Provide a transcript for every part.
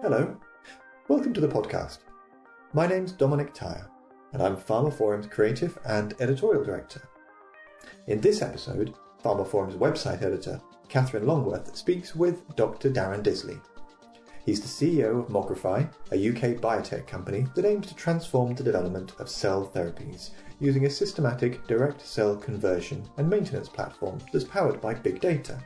Hello, welcome to the podcast. My name's Dominic Tyer, and I'm pharmaphorum's creative and editorial director. In this episode, pharmaphorum's website editor, Catherine Longworth, speaks with Dr. Darrin Disley. He's the CEO of Mogrify, a UK biotech company that aims to transform the development of cell therapies using a systematic direct cell conversion and maintenance platform that's powered by big data.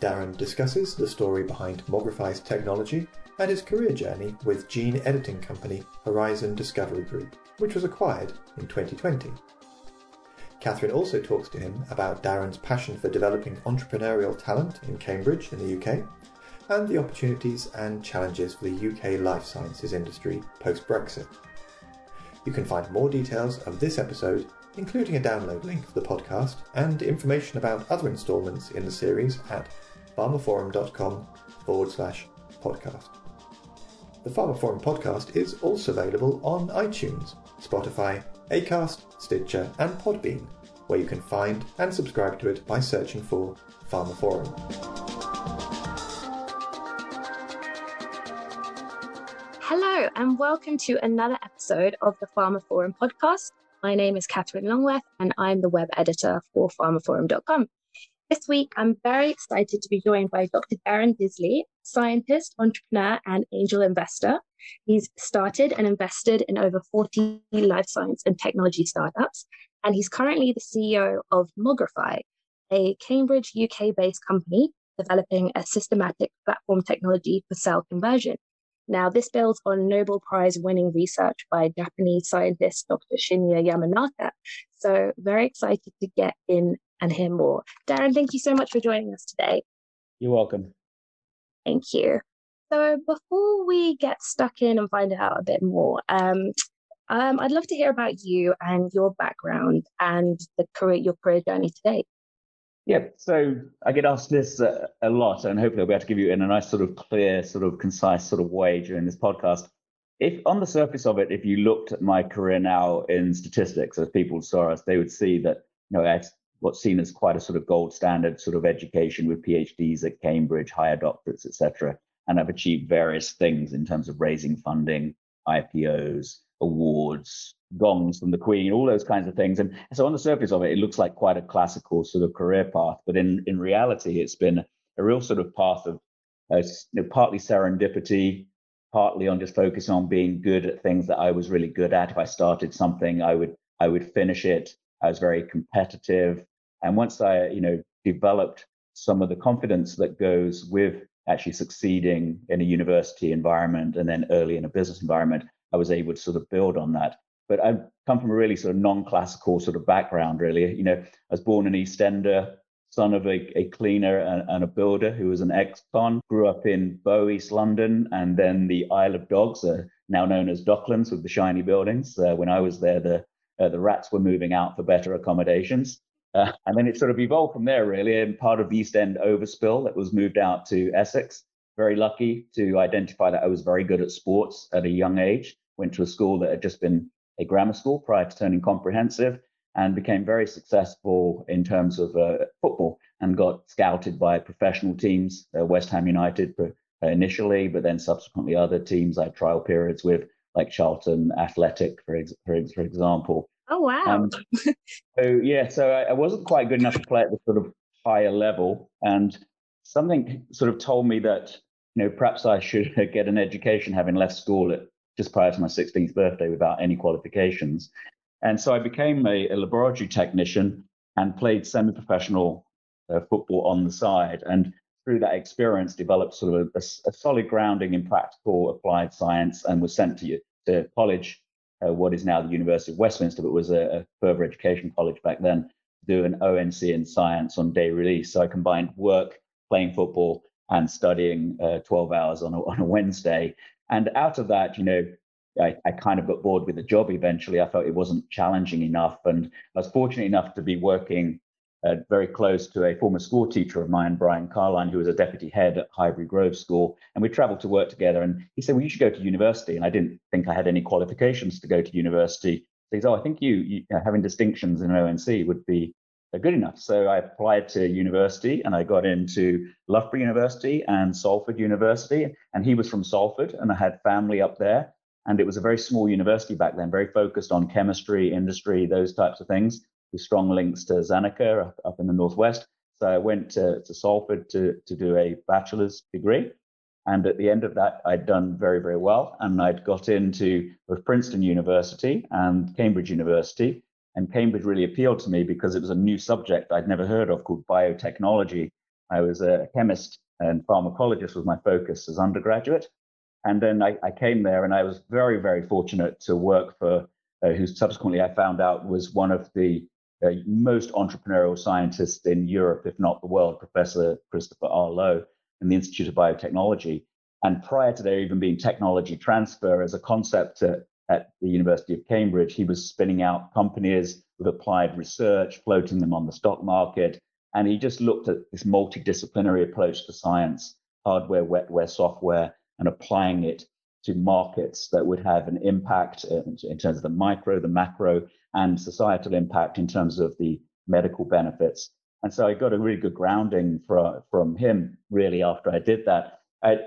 Darrin discusses the story behind Mogrify's technology and his career journey with gene editing company Horizon Discovery Group, which was acquired in 2020. Catherine also talks to him about Darrin's passion for developing entrepreneurial talent in Cambridge in the UK and the opportunities and challenges for the UK life sciences industry post Brexit. You can find more details of this episode, including a download link for the podcast and information about other instalments in the series at pharmaphorum.com forward slash podcast. The Pharmaphorum podcast is also available on iTunes, Spotify, Acast, Stitcher, and Podbean, where you can find and subscribe to it by searching for Pharmaphorum. Hello, and welcome to another episode of the Pharmaphorum podcast. My name is Catherine Longworth, and I'm the web editor for pharmaphorum.com. This week, I'm very excited to be joined by Dr. Darrin Disley, scientist, entrepreneur, and angel investor. He's started and invested in over 40 life science and technology startups, and he's currently the CEO of Mogrify, a Cambridge, UK based company developing a systematic platform technology for cell conversion. Now, this builds on Nobel Prize winning research by Japanese scientist Dr. Shinya Yamanaka. So, very excited to get in and hear more. Darrin, thank you so much for joining us today. You're welcome. Thank you. So before we get stuck in and find out a bit more, um, um, I'd love to hear about you and your background and the career, your career journey today. Yeah, so I get asked this uh, a lot, and hopefully I'll be able to give you in a nice, sort of clear, sort of concise sort of way during this podcast. If on the surface of it, if you looked at my career now in statistics, as people saw us, they would see that you know I what's seen as quite a sort of gold standard sort of education with PhDs at Cambridge, higher doctorates, etc. And I've achieved various things in terms of raising funding, IPOs, awards, gongs from the Queen, all those kinds of things. And so on the surface of it, it looks like quite a classical sort of career path. But in, in reality, it's been a real sort of path of uh, you know, partly serendipity, partly on just focusing on being good at things that I was really good at. If I started something, I would I would finish it. I was very competitive. And once I, you know, developed some of the confidence that goes with actually succeeding in a university environment and then early in a business environment, I was able to sort of build on that. But I come from a really sort of non-classical sort of background, really. You know, I was born in Eastender, son of a, a cleaner and, and, a builder who was an ex-con, grew up in Bow, East London, and then the Isle of Dogs, uh, now known as Docklands with the shiny buildings. Uh, when I was there, the uh, the rats were moving out for better accommodations. Uh, and then it sort of evolved from there, really. And part of the East End overspill that was moved out to Essex. Very lucky to identify that I was very good at sports at a young age. Went to a school that had just been a grammar school prior to turning comprehensive and became very successful in terms of uh, football and got scouted by professional teams, uh, West Ham United initially, but then subsequently other teams I had trial periods with, like Charlton Athletic, for, ex- for, for example. Oh wow! Um, so yeah, so I, I, wasn't quite good enough to play at the sort of higher level, and something sort of told me that you know perhaps I should get an education, having left school at just prior to my 16th birthday without any qualifications, and so I became a, a laboratory technician and played semi-professional uh, football on the side, and through that experience developed sort of a, a solid grounding in practical applied science, and was sent to to college uh, what is now the University of Westminster, but was a, a, further education college back then, do an ONC in science on day release. So I combined work, playing football, and studying uh, 12 hours on a, on a Wednesday. And out of that, you know, I, I, kind of got bored with the job eventually. I felt it wasn't challenging enough. And I was fortunate enough to be working uh, very close to a former school teacher of mine, Brian Carline, who was a deputy head at Highbury Grove School. And we traveled to work together. And he said, Well, you should go to university. And I didn't think I had any qualifications to go to university. So he said, Oh, I think you, you having distinctions in an ONC would be good enough. So I applied to university and I got into Loughborough University and Salford University. And he was from Salford and I had family up there. And it was a very small university back then, very focused on chemistry, industry, those types of things, with strong links to Zeneca up, up in the Northwest. So I went to, to Salford to, to do a bachelor's degree. And at the end of that, I'd done very, very well. And I'd got into both Princeton University and Cambridge University. And Cambridge really appealed to me because it was a new subject I'd never heard of called biotechnology. I was a chemist and pharmacologist was my focus as undergraduate. And then I, I came there and I was very, very fortunate to work for uh, who subsequently I found out was one of the uh, most entrepreneurial scientists in Europe, if not the world, Professor Christopher R. Lowe in the Institute of Biotechnology. And prior to there even being technology transfer as a concept at, at the University of Cambridge, he was spinning out companies with applied research, floating them on the stock market. And he just looked at this multidisciplinary approach to science, hardware, wetware, software, and applying it to markets that would have an impact in terms of the micro, the macro, and societal impact in terms of the medical benefits. And so I got a really good grounding for, from him really after I did that. I,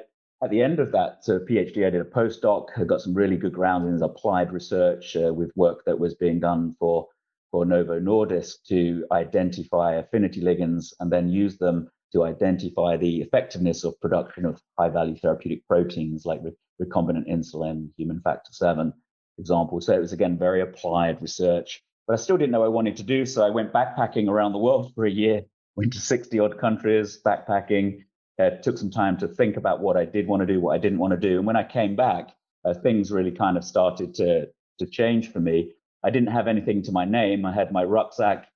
at the end of that uh, PhD, I did a postdoc, I got some really good grounding in applied research uh, with work that was being done for, for Novo Nordisk to identify affinity ligands and then use them to identify the effectiveness of production of high value therapeutic proteins like recombinant insulin, human factor 7 example. So it was again very applied research, but I still didn't know I wanted to do. So I went backpacking around the world for a year, went to 60 odd countries backpacking, uh, took some time to think about what I did want to do, what I didn't want to do. And when I came back, uh, things really kind of started to, to change for me. I didn't have anything to my name. I had my rucksack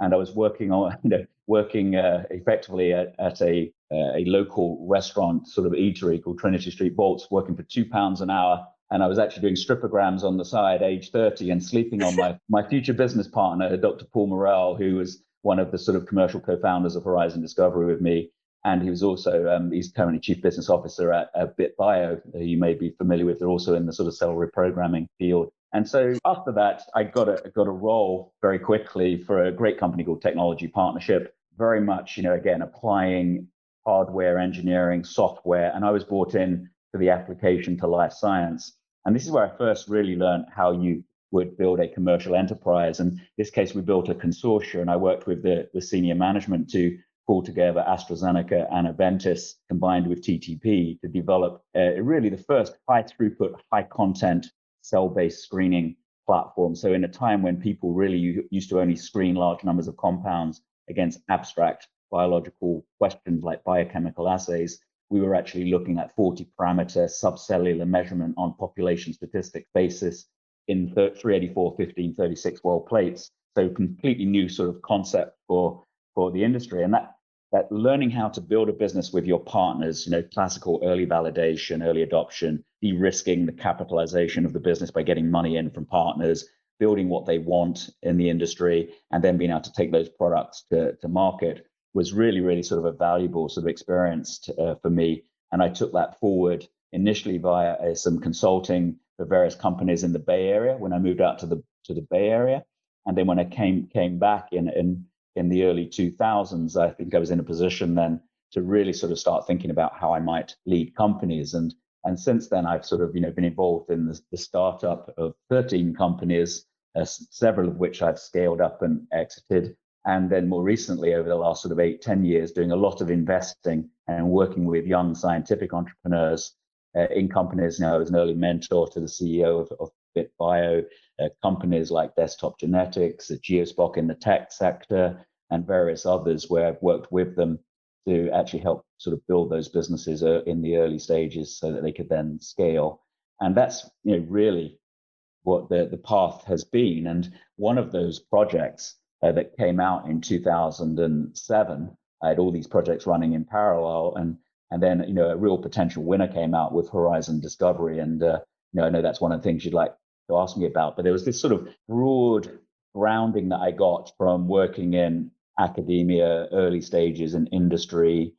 and I was working on, you know, working uh, effectively at, at a, a local restaurant sort of eatery called Trinity Street Vaults, working for two pounds an hour and I was actually doing stripograms on the side, age 30, and sleeping on my, my future business partner, Dr. Paul Morrell, who was one of the sort of commercial co-founders of Horizon Discovery with me. And he was also, um, he's currently chief business officer at, at BitBio, who you may be familiar with. They're also in the sort of cell reprogramming field. And so after that, I got a, got a role very quickly for a great company called Technology Partnership, very much, you know, again, applying hardware engineering, software. And I was brought in for the application to life science. And this is where I first really learned how you would build a commercial enterprise. And in this case, we built a consortia, and I worked with the, the senior management to pull together AstraZeneca and Aventis combined with TTP to develop uh, really the first high throughput, high content cell based screening platform. So, in a time when people really used to only screen large numbers of compounds against abstract biological questions like biochemical assays, we were actually looking at 40 parameter subcellular measurement on population statistic basis in 384, 15, 36 well plates. So completely new sort of concept for, for the industry. And that, that learning how to build a business with your partners, you know, classical early validation, early adoption, de-risking the capitalization of the business by getting money in from partners, building what they want in the industry, and then being able to take those products to, to market was really, really sort of a valuable sort of experience to, uh, for me. And I took that forward initially via uh, some consulting for various companies in the Bay Area when I moved out to the to the Bay Area, and then when I came came back in in in the early 2000s, I think I was in a position then to really sort of start thinking about how I might lead companies. And and since then, I've sort of you know been involved in the, the startup of 13 companies, uh, several of which I've scaled up and exited and then more recently over the last sort of eight, 10 years, doing a lot of investing and working with young scientific entrepreneurs uh, in companies. Know, I was an early mentor to the CEO of, of BitBio, uh, companies like Desktop Genetics, GeoSpock in the tech sector, and various others where I've worked with them to actually help sort of build those businesses uh, in the early stages so that they could then scale. And that's you know really what the, the path has been. And one of those projects uh, that came out in 2007. I had all these projects running in parallel, and and then you know a real potential winner came out with Horizon Discovery, and uh, you know I know that's one of the things you'd like to ask me about. But there was this sort of broad grounding that I got from working in academia, early stages in industry.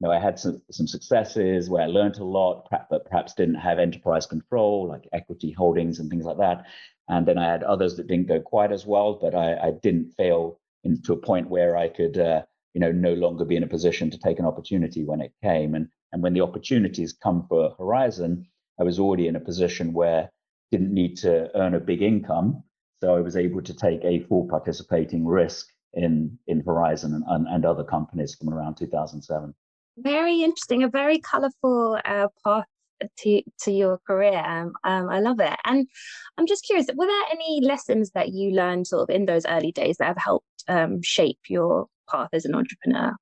You know, I had some, some successes where I learned a lot, but perhaps didn't have enterprise control, like equity holdings and things like that. And then I had others that didn't go quite as well, but I, I didn't fail into a point where I could, uh, you know, no longer be in a position to take an opportunity when it came. And and when the opportunities come for Horizon, I was already in a position where I didn't need to earn a big income, so I was able to take a full participating risk in in Horizon and, and, and other companies from around 2007. Very interesting, a very colourful uh, path to to your career. Um, um, I love it, and I'm just curious: were there any lessons that you learned sort of in those early days that have helped um, shape your path as an entrepreneur?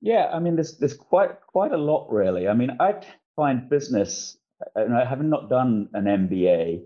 Yeah, I mean, there's there's quite quite a lot really. I mean, I find business, and I have not not done an MBA,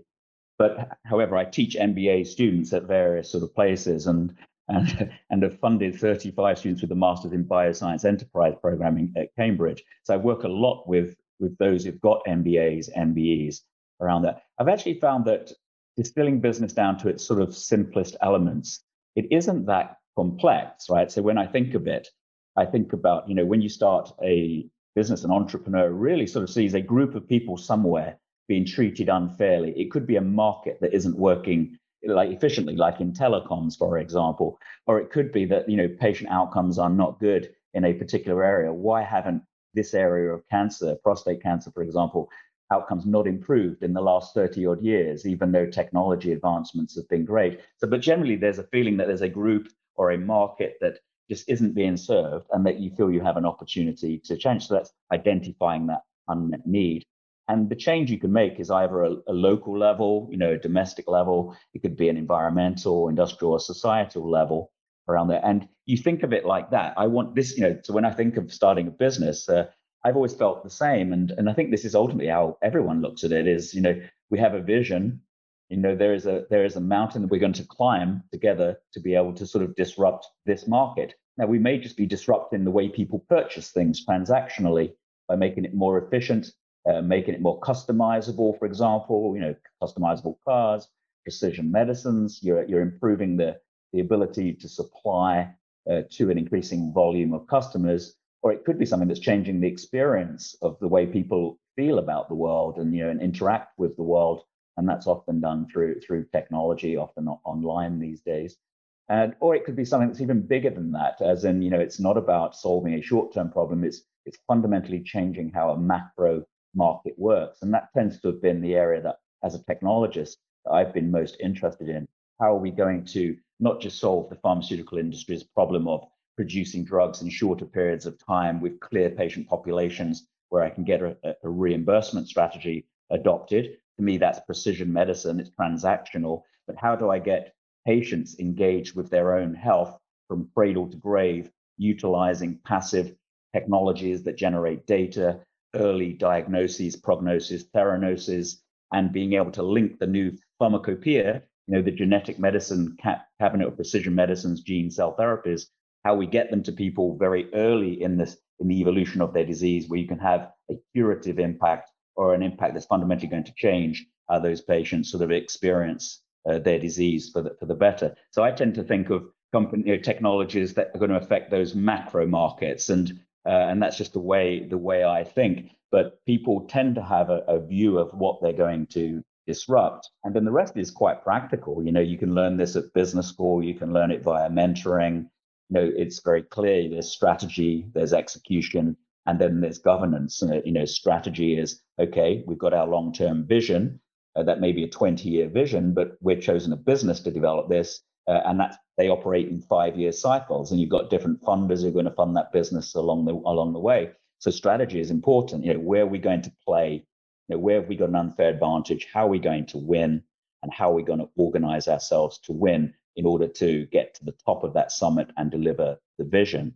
but however, I teach MBA students at various sort of places, and and, and have funded 35 students with a master's in bioscience enterprise programming at Cambridge. So I work a lot with with those who've got MBAs, MBEs around that. I've actually found that distilling business down to its sort of simplest elements, it isn't that complex, right? So when I think of it, I think about, you know, when you start a business, an entrepreneur really sort of sees a group of people somewhere being treated unfairly. It could be a market that isn't working like efficiently, like in telecoms, for example, or it could be that, you know, patient outcomes are not good in a particular area. Why haven't this area of cancer, prostate cancer, for example, outcomes not improved in the last 30 odd years, even though technology advancements have been great. So, but generally, there's a feeling that there's a group or a market that just isn't being served and that you feel you have an opportunity to change. So, that's identifying that unmet need. And the change you can make is either a, a local level, you know, a domestic level, it could be an environmental, industrial, or societal level around there. And you think of it like that. I want this, you know, so when I think of starting a business, uh, I've always felt the same. And, and I think this is ultimately how everyone looks at it is, you know, we have a vision, you know, there is a, there is a mountain that we're going to climb together to be able to sort of disrupt this market. Now, we may just be disrupting the way people purchase things transactionally by making it more efficient, uh, making it more customizable, for example, you know, customizable cars, precision medicines. You're, you're improving the, the ability to supply uh, to an increasing volume of customers, or it could be something that's changing the experience of the way people feel about the world and you know and interact with the world, and that's often done through through technology, often online these days. And or it could be something that's even bigger than that, as in you know it's not about solving a short-term problem; it's it's fundamentally changing how a macro market works, and that tends to have been the area that, as a technologist, I've been most interested in. How are we going to not just solve the pharmaceutical industry's problem of producing drugs in shorter periods of time with clear patient populations where I can get a, a reimbursement strategy adopted. To me, that's precision medicine, it's transactional. But how do I get patients engaged with their own health from cradle to grave, utilizing passive technologies that generate data, early diagnoses, prognosis, theranosis, and being able to link the new pharmacopoeia you know, the genetic medicine cabinet of precision medicines, gene cell therapies, how we get them to people very early in this in the evolution of their disease, where you can have a curative impact or an impact that's fundamentally going to change how those patients sort of experience uh, their disease for the for the better. So I tend to think of company you know, technologies that are going to affect those macro markets, and uh, and that's just the way the way I think. But people tend to have a, a view of what they're going to disrupt. And then the rest is quite practical. You know, you can learn this at business school, you can learn it via mentoring. You know, it's very clear there's strategy, there's execution, and then there's governance. Uh, you know, strategy is okay, we've got our long term vision. Uh, that may be a 20 year vision, but we're chosen a business to develop this. Uh, and that they operate in five year cycles, and you've got different funders who are going to fund that business along the along the way. So strategy is important. You know, where are we going to play you know, where have we got an unfair advantage? How are we going to win? And how are we going to organize ourselves to win in order to get to the top of that summit and deliver the vision?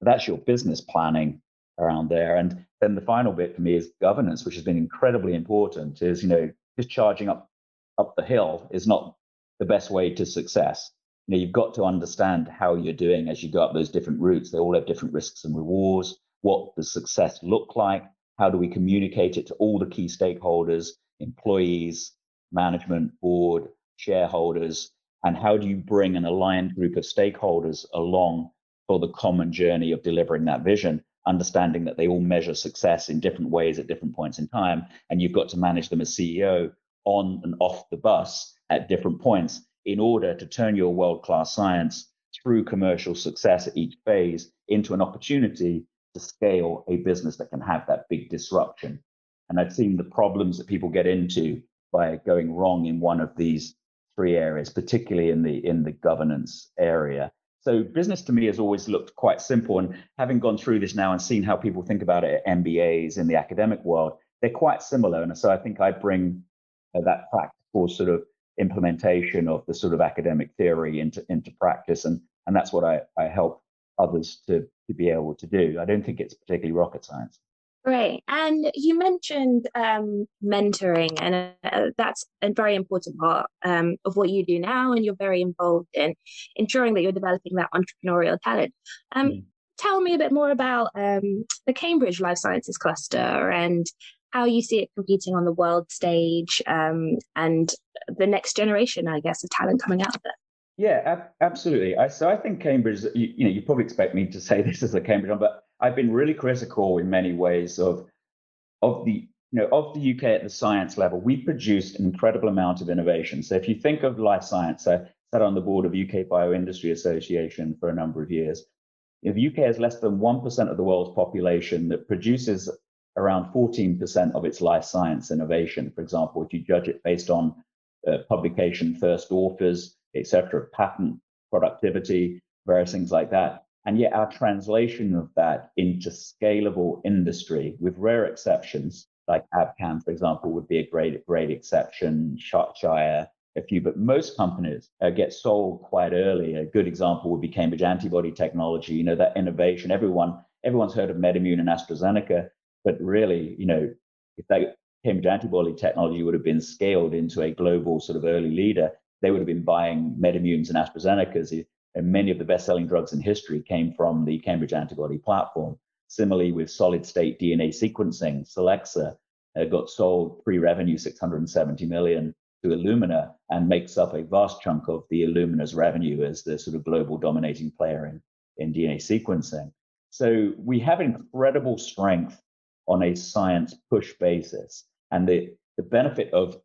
That's your business planning around there. And then the final bit for me is governance, which has been incredibly important. Is you know just charging up up the hill is not the best way to success. You know, you've got to understand how you're doing as you go up those different routes. They all have different risks and rewards. What does success look like? How do we communicate it to all the key stakeholders, employees, management, board, shareholders? And how do you bring an aligned group of stakeholders along for the common journey of delivering that vision? Understanding that they all measure success in different ways at different points in time. And you've got to manage them as CEO on and off the bus at different points in order to turn your world class science through commercial success at each phase into an opportunity to scale a business that can have that big disruption. And I've seen the problems that people get into by going wrong in one of these three areas, particularly in the in the governance area. So business to me has always looked quite simple. And having gone through this now and seen how people think about it at MBAs in the academic world, they're quite similar. And so I think I bring uh, that practical sort of implementation of the sort of academic theory into into practice, and and that's what I, I help others to to be able to do. I don't think it's particularly rocket science. Great. And you mentioned um, mentoring, and uh, that's a very important part um, of what you do now. And you're very involved in ensuring that you're developing that entrepreneurial talent. Um, mm. Tell me a bit more about um, the Cambridge Life Sciences Cluster and how you see it competing on the world stage um, and the next generation, I guess, of talent coming out of it. Yeah, ab- absolutely. I, so I think Cambridge, you, you, know, you probably expect me to say this as a Cambridge, but I've been really critical in many ways of of the you know of the UK at the science level. We produced an incredible amount of innovation. So if you think of life science, I sat on the board of UK Bioindustry Association for a number of years. If the UK has less than one percent of the world's population that produces around 14% of its life science innovation. For example, if you judge it based on uh, publication first authors, etc., patent productivity, various things like that. And yet our translation of that into scalable industry, with rare exceptions, like Abcam, for example, would be a great, great exception, Shire, a few, but most companies uh, get sold quite early. A good example would be Cambridge antibody technology. You know, that innovation, everyone, everyone's heard of MedImmune and AstraZeneca, but really, you know, if that Cambridge antibody technology would have been scaled into a global sort of early leader, they would have been buying MedImmunes and AstraZenecas. And many of the best-selling drugs in history came from the Cambridge antibody platform. Similarly, with solid-state DNA sequencing, Solexa uh, got sold pre-revenue 670 million to Illumina and makes up a vast chunk of the Illumina's revenue as the sort of global dominating player in, in DNA sequencing. So we have incredible strength on a science push basis. And the, the benefit of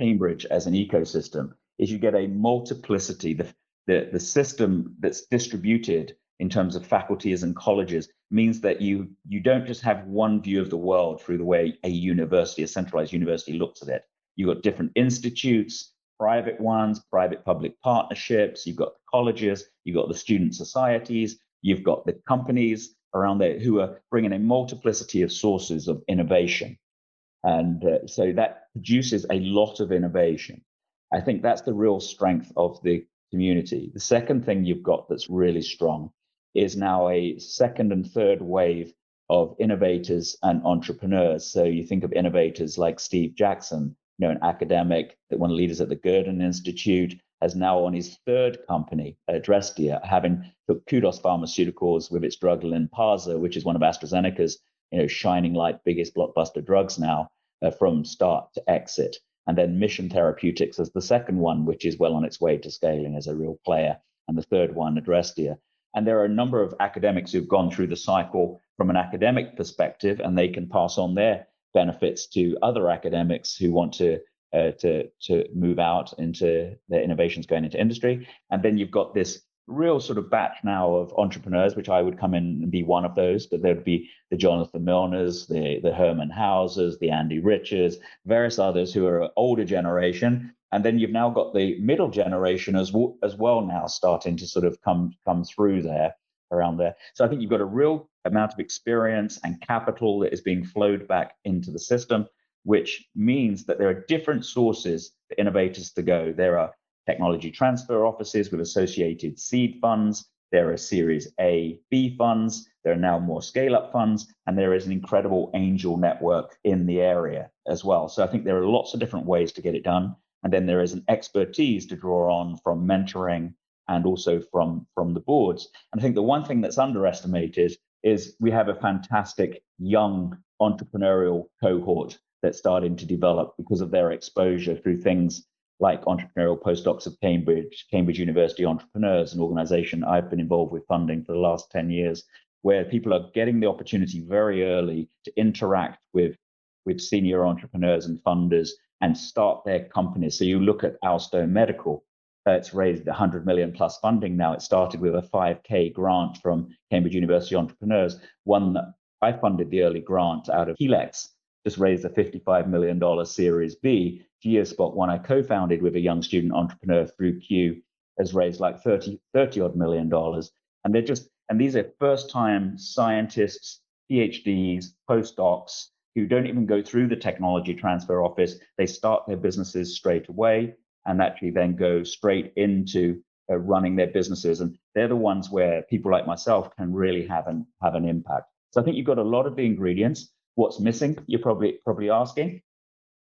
Cambridge as an ecosystem is you get a multiplicity. The, the, the system that's distributed in terms of faculties and colleges means that you you don't just have one view of the world through the way a university, a centralized university looks at it. You've got different institutes, private ones, private public partnerships, you've got the colleges, you've got the student societies, you've got the companies around there who are bringing a multiplicity of sources of innovation. And uh, so that produces a lot of innovation. I think that's the real strength of the community. The second thing you've got that's really strong is now a second and third wave of innovators and entrepreneurs. So you think of innovators like Steve Jackson, you know, an academic, that one of the leaders at the Gurdon Institute, has now on his third company, Adrestia, having took Kudos Pharmaceuticals with its drug Lynparza, which is one of AstraZeneca's, you know, shining light biggest blockbuster drugs now, uh, from start to exit and then Mission Therapeutics as the second one, which is well on its way to scaling as a real player, and the third one, Adrestia. And there are a number of academics who've gone through the cycle from an academic perspective, and they can pass on their benefits to other academics who want to uh, to to move out into their innovations going into industry. And then you've got this real sort of batch now of entrepreneurs, which I would come in and be one of those, but there'd be the Jonathan Milners, the, the Hermann Hausers, the Andy Riches, various others who are older generation. And then you've now got the middle generation as, w- as well now starting to sort of come, come through there around there. So I think you've got a real amount of experience and capital that is being flowed back into the system, which means that there are different sources for innovators to go. There are technology transfer offices with associated seed funds. There are Series A, B funds. There are now more scale up funds, and there is an incredible angel network in the area as well. So I think there are lots of different ways to get it done. And then there is an expertise to draw on from mentoring and also from, from the boards. And I think the one thing that's underestimated is we have a fantastic young entrepreneurial cohort that's starting to develop because of their exposure through things like entrepreneurial postdocs of Cambridge, Cambridge University Entrepreneurs, an organization I've been involved with funding for the last 10 years, where people are getting the opportunity very early to interact with, with senior entrepreneurs and funders and start their companies. So you look at Owlstone Medical, Uh, it's raised 100 million plus funding now. It started with a 5K grant from Cambridge University entrepreneurs. One that I funded the early grant out of Healx, just raised a $55 million Series B. GeoSpock, one I co-founded with a young student entrepreneur through Q, has raised like 30, 30 odd million dollars. And they're just, and these are first time scientists, PhDs, postdocs who don't even go through the technology transfer office. They start their businesses straight away and actually then go straight into uh, running their businesses. And they're the ones where people like myself can really have an, have an impact. So I think you've got a lot of the ingredients. What's missing? You're probably, probably asking.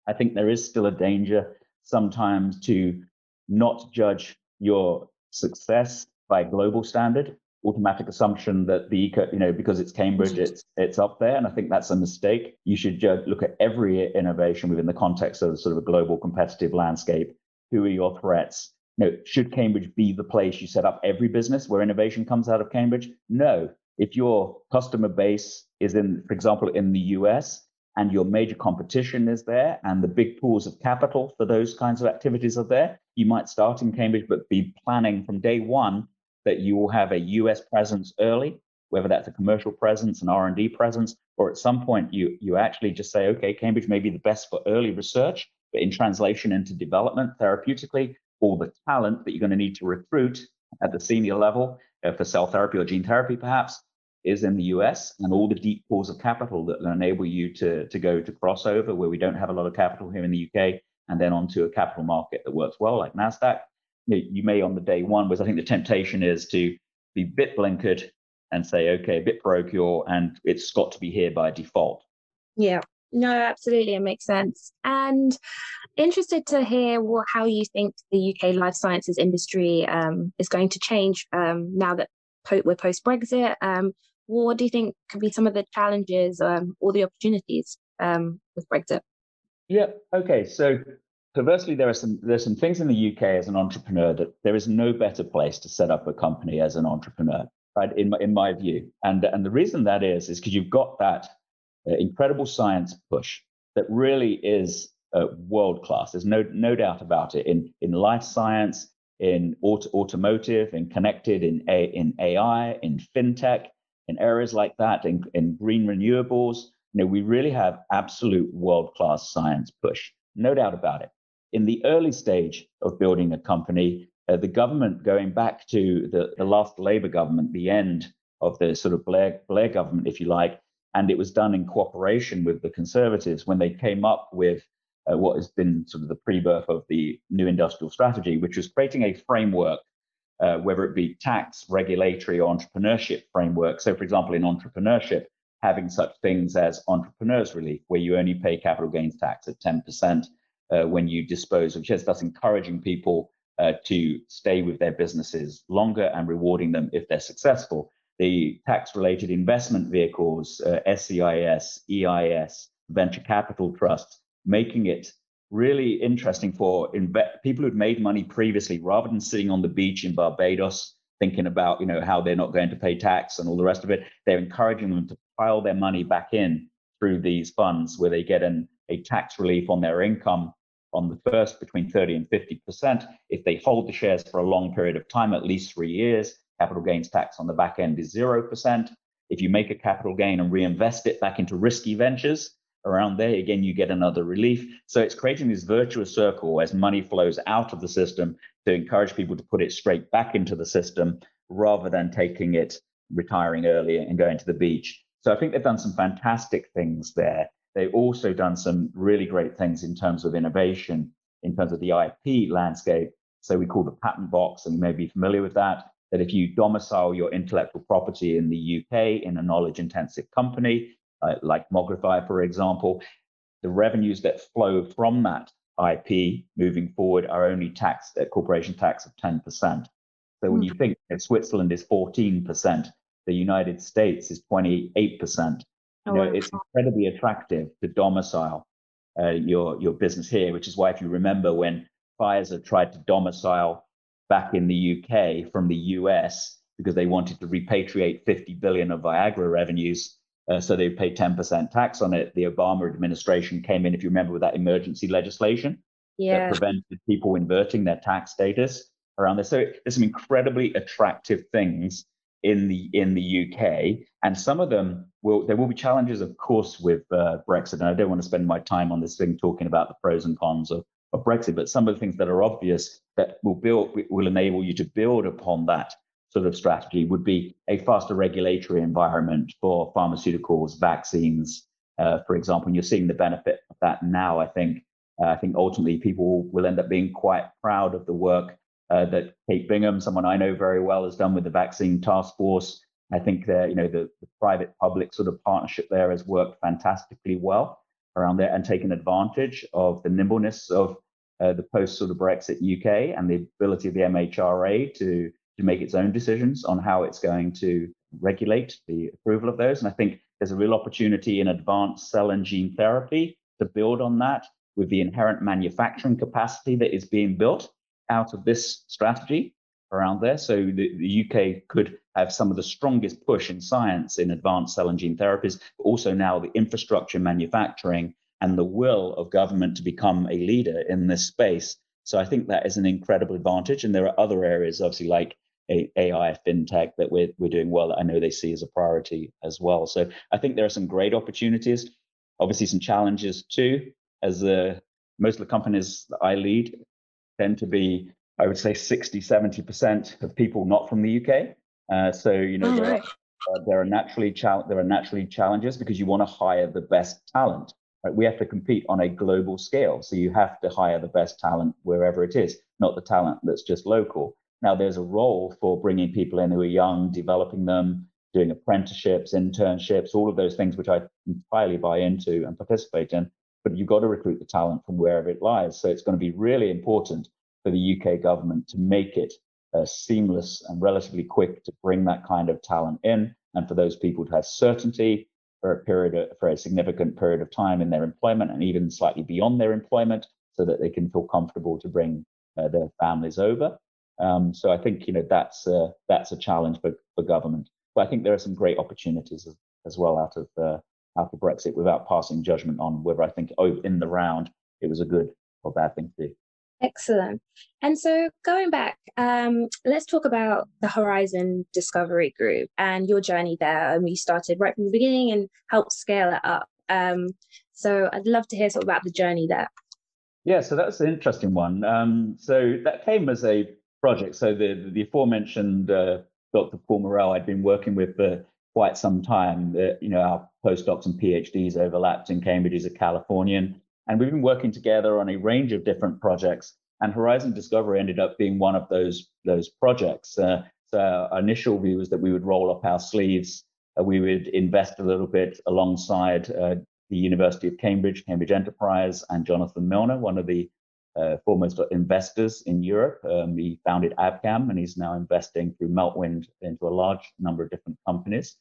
I think there is still a danger sometimes to not judge your success by global standard automatic assumption that the eco, you know, because it's Cambridge, mm-hmm. it's it's up there, and I think that's a mistake. You should just look at every innovation within the context of sort of a global competitive landscape. Who are your threats? You know, should Cambridge be the place you set up every business where innovation comes out of Cambridge? No. If your customer base is in, for example, in the US, and your major competition is there, and the big pools of capital for those kinds of activities are there, you might start in Cambridge, but be planning from day one that you will have a US presence early, whether that's a commercial presence, an R&D presence, or at some point you you actually just say, okay, Cambridge may be the best for early research, but in translation into development therapeutically, all the talent that you're going to need to recruit at the senior level uh, for cell therapy or gene therapy, perhaps, is in the US and all the deep pools of capital that enable you to, to go to crossover where we don't have a lot of capital here in the UK and then onto a capital market that works well like NASDAQ. You, may on the day one, whereas I think the temptation is to be bit blinkered and say, okay, a bit parochial and it's got to be here by default. Yeah, no, absolutely, it makes sense. And interested to hear what, how you think the UK life sciences industry um, is going to change um, now that we're post Brexit. Um, what do you think could be some of the challenges um, or the opportunities um, with Brexit? Yeah. Okay. So perversely, there are some there's some things in the UK as an entrepreneur that there is no better place to set up a company as an entrepreneur, right? In my, in my view, and and the reason that is is because you've got that uh, incredible science push that really is uh, world class. There's no no doubt about it in in life science, in auto, automotive, in connected, in a, in AI, in fintech in areas like that, in, in green renewables, you know, we really have absolute world-class science push, no doubt about it. In the early stage of building a company, uh, the government, going back to the, the last Labour government, the end of the sort of Blair, Blair government, if you like, and it was done in cooperation with the Conservatives when they came up with uh, what has been sort of the pre-birth of the new industrial strategy, which was creating a framework uh, whether it be tax, regulatory, or entrepreneurship framework. So, for example, in entrepreneurship, having such things as entrepreneurs relief, where you only pay capital gains tax at 10% uh, when you dispose of shares, thus encouraging people uh, to stay with their businesses longer and rewarding them if they're successful. The tax related investment vehicles, uh, SEIS, EIS, venture capital trusts, making it really interesting for inve- people who'd made money previously rather than sitting on the beach in Barbados thinking about you know how they're not going to pay tax and all the rest of it they're encouraging them to pile their money back in through these funds where they get an, a tax relief on their income on the first between 30 and 50% if they hold the shares for a long period of time at least 3 years capital gains tax on the back end is 0% if you make a capital gain and reinvest it back into risky ventures around there, again, you get another relief. So it's creating this virtuous circle as money flows out of the system to encourage people to put it straight back into the system rather than taking it, retiring early and going to the beach. So I think they've done some fantastic things there. They've also done some really great things in terms of innovation, in terms of the IP landscape. So we call the patent box, and you may be familiar with that. That if you domicile your intellectual property in the UK in a knowledge intensive company, uh, like Mogrify, for example, the revenues that flow from that IP moving forward are only taxed at corporation tax of 10%. So when you hmm. think that Switzerland is 14%, the United States is 28%. You know, it's incredibly attractive to domicile uh, your your business here, which is why if you remember when Pfizer tried to domicile back in the UK from the US because they wanted to repatriate 50 billion of Viagra revenues, uh, so they paid 10% tax on it. The Obama administration came in, if you remember, with that emergency legislation yeah. that prevented people inverting their tax status around this. So there's some incredibly attractive things in the in the UK, and some of them will there will be challenges, of course, with uh, Brexit. And I don't want to spend my time on this thing talking about the pros and cons of, of Brexit, but some of the things that are obvious that will build will enable you to build upon that sort of strategy would be a faster regulatory environment for pharmaceuticals, vaccines, uh, for example. And you're seeing the benefit of that now. I think uh, I think ultimately people will end up being quite proud of the work uh, that Kate Bingham, someone I know very well, has done with the vaccine task force. I think that you know the, the private public sort of partnership there has worked fantastically well around there and taken advantage of the nimbleness of uh, the post sort of Brexit UK and the ability of the MHRA to to make its own decisions on how it's going to regulate the approval of those. And I think there's a real opportunity in advanced cell and gene therapy to build on that with the inherent manufacturing capacity that is being built out of this strategy around there. So the, the, UK could have some of the strongest push in science in advanced cell and gene therapies, but also now the infrastructure manufacturing and the will of government to become a leader in this space. So I think that is an incredible advantage. And there are other areas, obviously, like AI, fintech, that we're, we're doing well that I know they see as a priority as well. So I think there are some great opportunities, obviously some challenges too, as the most of the companies that I lead tend to be, I would say, 60, 70% of people not from the UK. Uh, so, you know, oh, there, right. are, uh, there, are naturally there are naturally challenges because you want to hire the best talent. Right? We have to compete on a global scale. So you have to hire the best talent wherever it is, not the talent that's just local. Now, there's a role for bringing people in who are young, developing them, doing apprenticeships, internships, all of those things, which I entirely buy into and participate in but you've got to recruit the talent from wherever it lies. So it's going to be really important for the UK government to make it uh, seamless and relatively quick to bring that kind of talent in, and for those people to have certainty for a period of, for a significant period of time in their employment, and even slightly beyond their employment, so that they can feel comfortable to bring uh, their families over. Um, so I think you know that's a, that's a challenge for, for government. But I think there are some great opportunities as, as well out of uh, after Brexit without passing judgment on whether I think oh, in the round it was a good or bad thing to do. Excellent. And so going back, um, let's talk about the Horizon Discovery Group and your journey there. And we started right from the beginning and helped scale it up. Um, so I'd love to hear sort of about the journey there. Yeah, so that's an interesting one. Um, so that came as a project. So the the aforementioned uh, Dr. Paul Morrell I'd been working with for quite some time. Uh, you know, our postdocs and PhDs overlapped in Cambridge. He's a Californian. And we've been working together on a range of different projects. And Horizon Discovery ended up being one of those, those projects. Uh, so our initial view was that we would roll up our sleeves. Uh, we would invest a little bit alongside uh, the University of Cambridge, Cambridge Enterprise, and Jonathan Milner, one of the uh, foremost investors in Europe. Um, he founded Abcam, and he's now investing through Meltwind into a large number of different companies.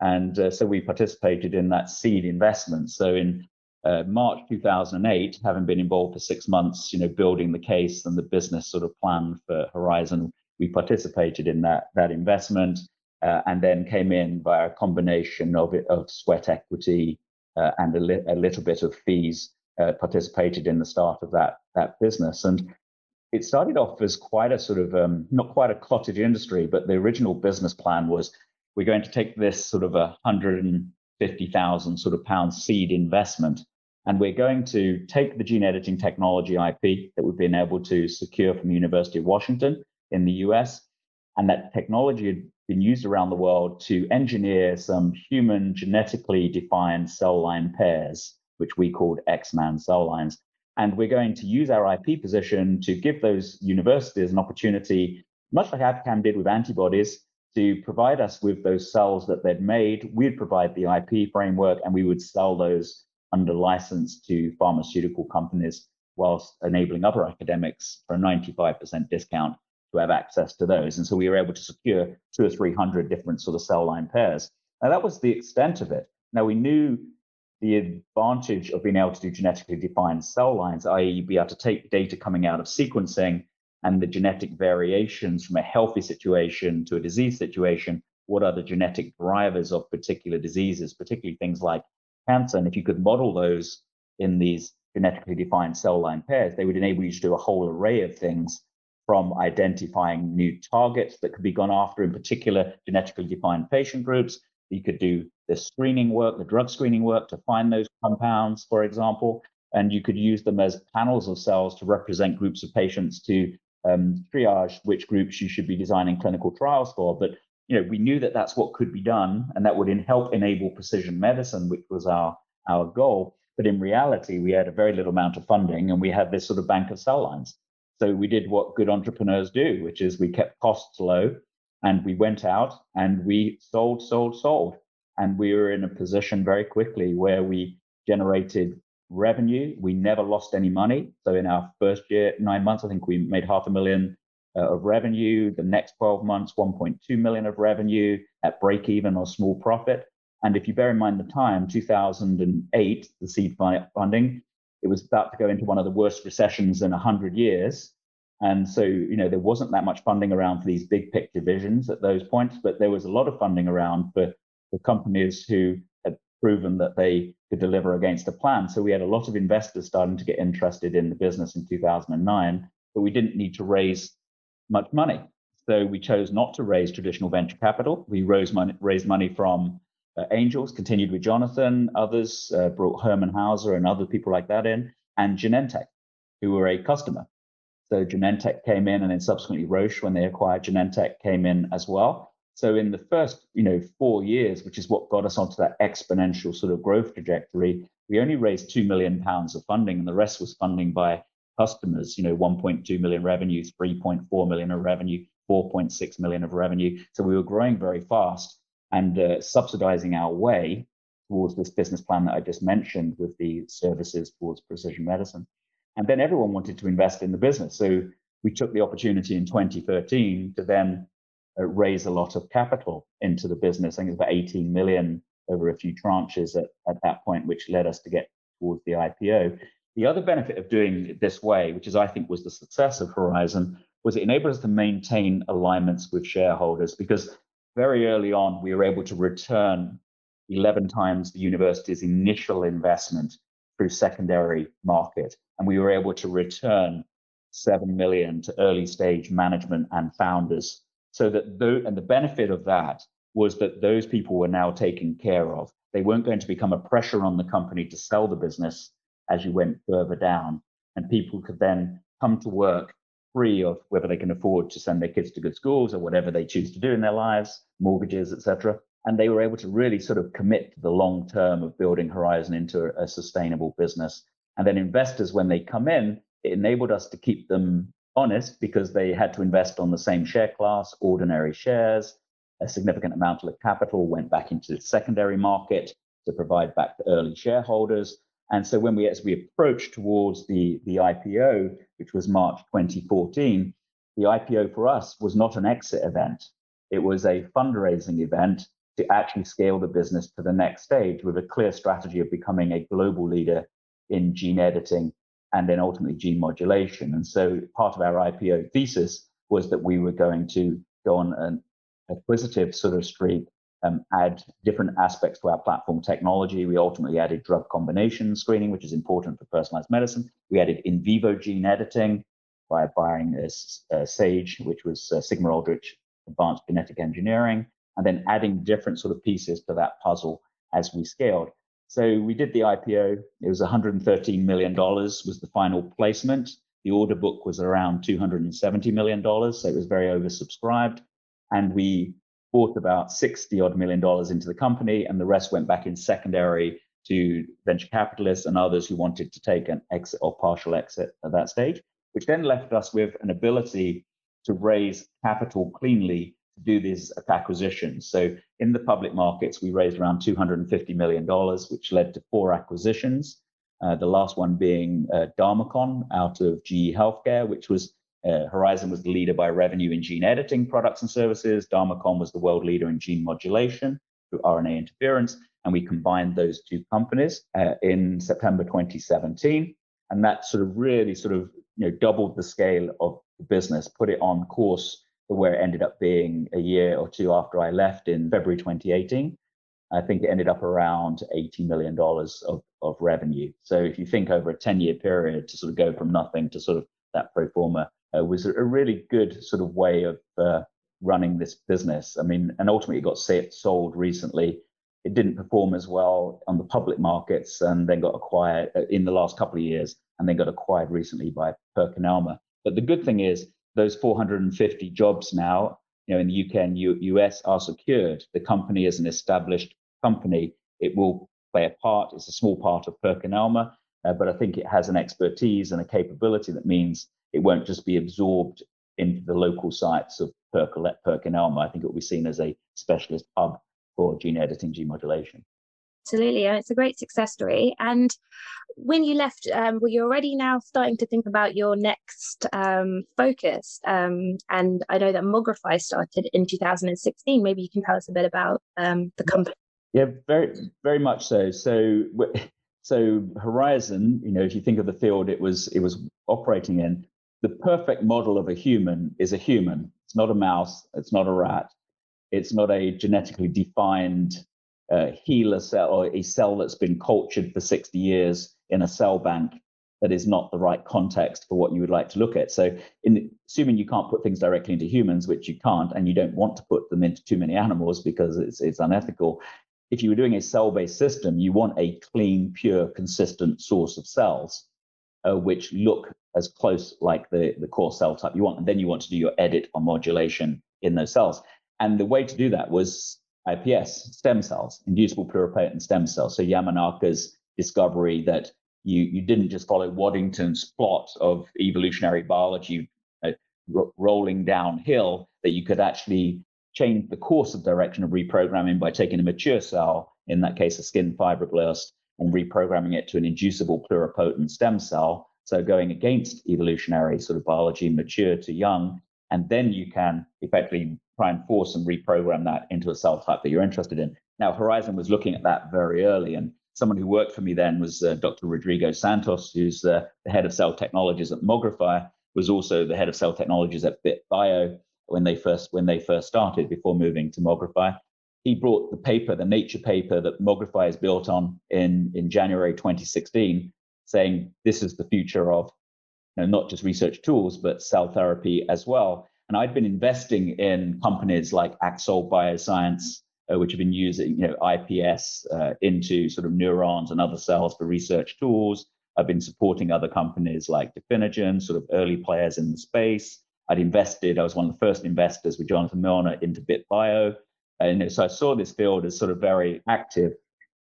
And uh, so we participated in that seed investment. So in uh, March 2008, having been involved for six months, you know, building the case and the business sort of plan for Horizon, we participated in that that investment, uh, and then came in via a combination of of sweat equity uh, and a, li- a, little bit of fees. Uh, participated in the start of that that business, and it started off as quite a sort of um, not quite a cottage industry, but the original business plan was we're going to take this sort of a 150,000 sort of pound seed investment, and we're going to take the gene editing technology IP that we've been able to secure from the University of Washington in the US, and that technology had been used around the world to engineer some human genetically defined cell line pairs, which we called X-Man cell lines. And we're going to use our IP position to give those universities an opportunity, much like Abcam did with antibodies, to provide us with those cells that they'd made. We'd provide the IP framework and we would sell those under license to pharmaceutical companies whilst enabling other academics for a 95% discount to have access to those. And so we were able to secure two or 300 different sort of cell line pairs. Now that was the extent of it. Now we knew the advantage of being able to do genetically defined cell lines, i.e., be able to take data coming out of sequencing and the genetic variations from a healthy situation to a disease situation. What are the genetic drivers of particular diseases, particularly things like cancer? And if you could model those in these genetically defined cell line pairs, they would enable you to do a whole array of things from identifying new targets that could be gone after, in particular genetically defined patient groups. You could do the screening work, the drug screening work to find those compounds, for example, and you could use them as panels of cells to represent groups of patients to um, triage which groups you should be designing clinical trials for. But you know, we knew that that's what could be done, and that would in help enable precision medicine, which was our our goal. But in reality, we had a very little amount of funding, and we had this sort of bank of cell lines. So we did what good entrepreneurs do, which is we kept costs low, and we went out and we sold, sold, sold, and we were in a position very quickly where we generated revenue. We never lost any money. So in our first year, nine months, I think we made half a million uh, of revenue. The next 12 months, 1.2 million of revenue at break even or small profit. And if you bear in mind the time, 2008, the seed funding, it was about to go into one of the worst recessions in 100 years. And so, you know, there wasn't that much funding around for these big picture visions at those points, but there was a lot of funding around for, for companies who had proven that they could deliver against a plan. So we had a lot of investors starting to get interested in the business in 2009, but we didn't need to raise much money. So we chose not to raise traditional venture capital. We raised money, raised money from uh, Angels, continued with Jonathan, others uh, brought Hermann Hauser and other people like that in, and Genentech, who were a customer. So Genentech came in, and then subsequently Roche, when they acquired Genentech, came in as well. So in the first, you know, four years, which is what got us onto that exponential sort of growth trajectory, we only raised two million pounds of funding, and the rest was funding by customers. You know, 1.2 million revenue, 3.4 million of revenue, 4.6 million of revenue. So we were growing very fast and uh, subsidizing our way towards this business plan that I just mentioned with the services towards precision medicine. And then everyone wanted to invest in the business. So we took the opportunity in 2013 to then Uh, raise a lot of capital into the business. I think it's about 18 million over a few tranches at, at that point, which led us to get towards the IPO. The other benefit of doing it this way, which is I think was the success of Horizon, was it enabled us to maintain alignments with shareholders because very early on we were able to return 11 times the university's initial investment through secondary market, and we were able to return 7 million to early stage management and founders so that though, and the benefit of that was that those people were now taken care of. They weren't going to become a pressure on the company to sell the business as you went further down. And people could then come to work free of whether they can afford to send their kids to good schools or whatever they choose to do in their lives, mortgages, etc. And they were able to really sort of commit to the long term of building Horizon into a, a sustainable business. And then investors, when they come in, it enabled us to keep them honest because they had to invest on the same share class, ordinary shares. A significant amount of the capital went back into the secondary market to provide back to early shareholders. And so when we, as we approached towards the, the IPO, which was March 2014, the IPO for us was not an exit event. It was a fundraising event to actually scale the business to the next stage with a clear strategy of becoming a global leader in gene editing and then ultimately gene modulation. And so part of our IPO thesis was that we were going to go on an acquisitive sort of streak, um, add different aspects to our platform technology. We ultimately added drug combination screening, which is important for personalized medicine. We added in vivo gene editing by buying a, a Sage, which was uh, Sigma Aldrich Advanced Genetic Engineering, and then adding different sort of pieces to that puzzle as we scaled. So we did the IPO. It was 113 million dollars was the final placement. The order book was around 270 million dollars, so it was very oversubscribed. And we bought about 60 odd million dollars into the company, and the rest went back in secondary to venture capitalists and others who wanted to take an exit or partial exit at that stage, which then left us with an ability to raise capital cleanly do these acquisitions. So in the public markets, we raised around $250 million, which led to four acquisitions. Uh, the last one being uh, Dharmacon out of GE Healthcare, which was uh, Horizon was the leader by revenue in gene editing products and services. Dharmacon was the world leader in gene modulation through RNA interference. And we combined those two companies uh, in September 2017. And that sort of really sort of you know doubled the scale of the business, put it on course where it ended up being a year or two after I left in February 2018. I think it ended up around $80 million of, of revenue. So if you think over a 10 year period to sort of go from nothing to sort of that pro forma uh, was a really good sort of way of uh, running this business. I mean, and ultimately it got sold recently. It didn't perform as well on the public markets and then got acquired uh, in the last couple of years and then got acquired recently by PerkinElmer. But the good thing is those 450 jobs now, you know, in the UK and U- US are secured. The company is an established company. It will play a part. It's a small part of PerkinElmer, uh, but I think it has an expertise and a capability that means it won't just be absorbed into the local sites of Percolet, PerkinElmer. I think it will be seen as a specialist hub for gene editing, gene modulation. Absolutely, and it's a great success story. And when you left, um, were you already now starting to think about your next um, focus? Um, and I know that Mogrify started in 2016. Maybe you can tell us a bit about um, the company. Yeah, very, very much so. So, so Horizon, you know, if you think of the field it was it was operating in, the perfect model of a human is a human. It's not a mouse. It's not a rat. It's not a genetically defined uh, HeLa cell or a cell that's been cultured for 60 years in a cell bank that is not the right context for what you would like to look at. So, in, assuming you can't put things directly into humans, which you can't, and you don't want to put them into too many animals because it's, it's unethical, if you were doing a cell-based system, you want a clean, pure, consistent source of cells, uh, which look as close like the, the core cell type you want. And then you want to do your edit or modulation in those cells. And the way to do that was iPS, stem cells, inducible pluripotent stem cells. So Yamanaka's discovery that you, you didn't just follow Waddington's plot of evolutionary biology uh, rolling downhill, that you could actually change the course of direction of reprogramming by taking a mature cell, in that case, a skin fibroblast, and reprogramming it to an inducible pluripotent stem cell. So going against evolutionary sort of biology, mature to young, and then you can effectively try and force and reprogram that into a cell type that you're interested in. Now, Horizon was looking at that very early, and someone who worked for me then was uh, Dr. Rodrigo Santos, who's uh, the head of cell technologies at Mogrify, was also the head of cell technologies at BitBio when they first when they first started before moving to Mogrify. He brought the paper, the Nature paper that Mogrify is built on in, in January 2016, saying this is the future of you know, not just research tools, but cell therapy as well. And I'd been investing in companies like Axol Bioscience, uh, which have been using you know, IPS uh, into sort of neurons and other cells for research tools. I've been supporting other companies like Definigen, sort of early players in the space. I'd invested, I was one of the first investors with Jonathan Milner into BitBio. And so I saw this field as sort of very active.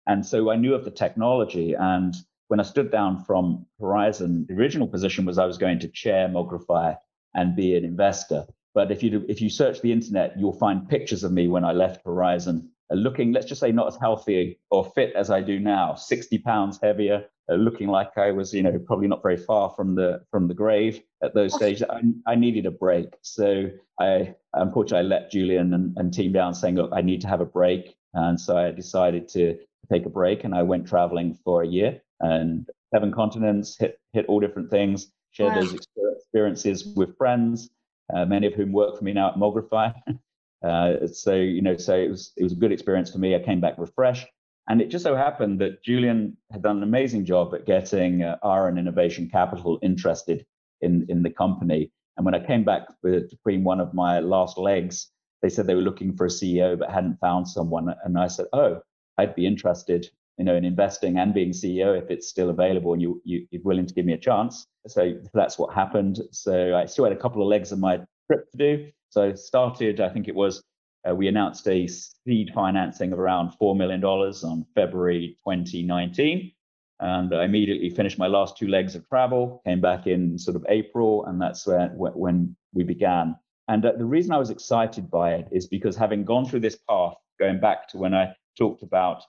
And so I knew of the technology. And when I stood down from Horizon, the original position was I was going to chair Mogrify and be an investor. But if you if you search the internet, you'll find pictures of me when I left Horizon, uh, looking, let's just say, not as healthy or fit as I do now, 60 pounds heavier, uh, looking like I was, you know, probably not very far from the from the grave at those stages. I, I needed a break, so I unfortunately I let Julian and, and team down, saying, look, I need to have a break, and so I decided to take a break, and I went traveling for a year and seven continents, hit hit all different things, shared wow. those experiences with friends, uh, many of whom work for me now at Mogrify. uh, so you know, so it was it was a good experience for me. I came back refreshed, and it just so happened that Julian had done an amazing job at getting uh, Ahren Innovation Capital interested in in the company. And when I came back between one of my last legs, they said they were looking for a CEO but hadn't found someone. And I said, "Oh, I'd be interested you know, in investing and being CEO if it's still available and you, you are willing to give me a chance. So that's what happened. So I still had a couple of legs of my trip to do. So I started, I think it was, uh, we announced a seed financing of around $4 million on February 2019. And I immediately finished my last two legs of travel, came back in sort of April, and that's where, when we began. And uh, the reason I was excited by it is because having gone through this path, going back to when I talked about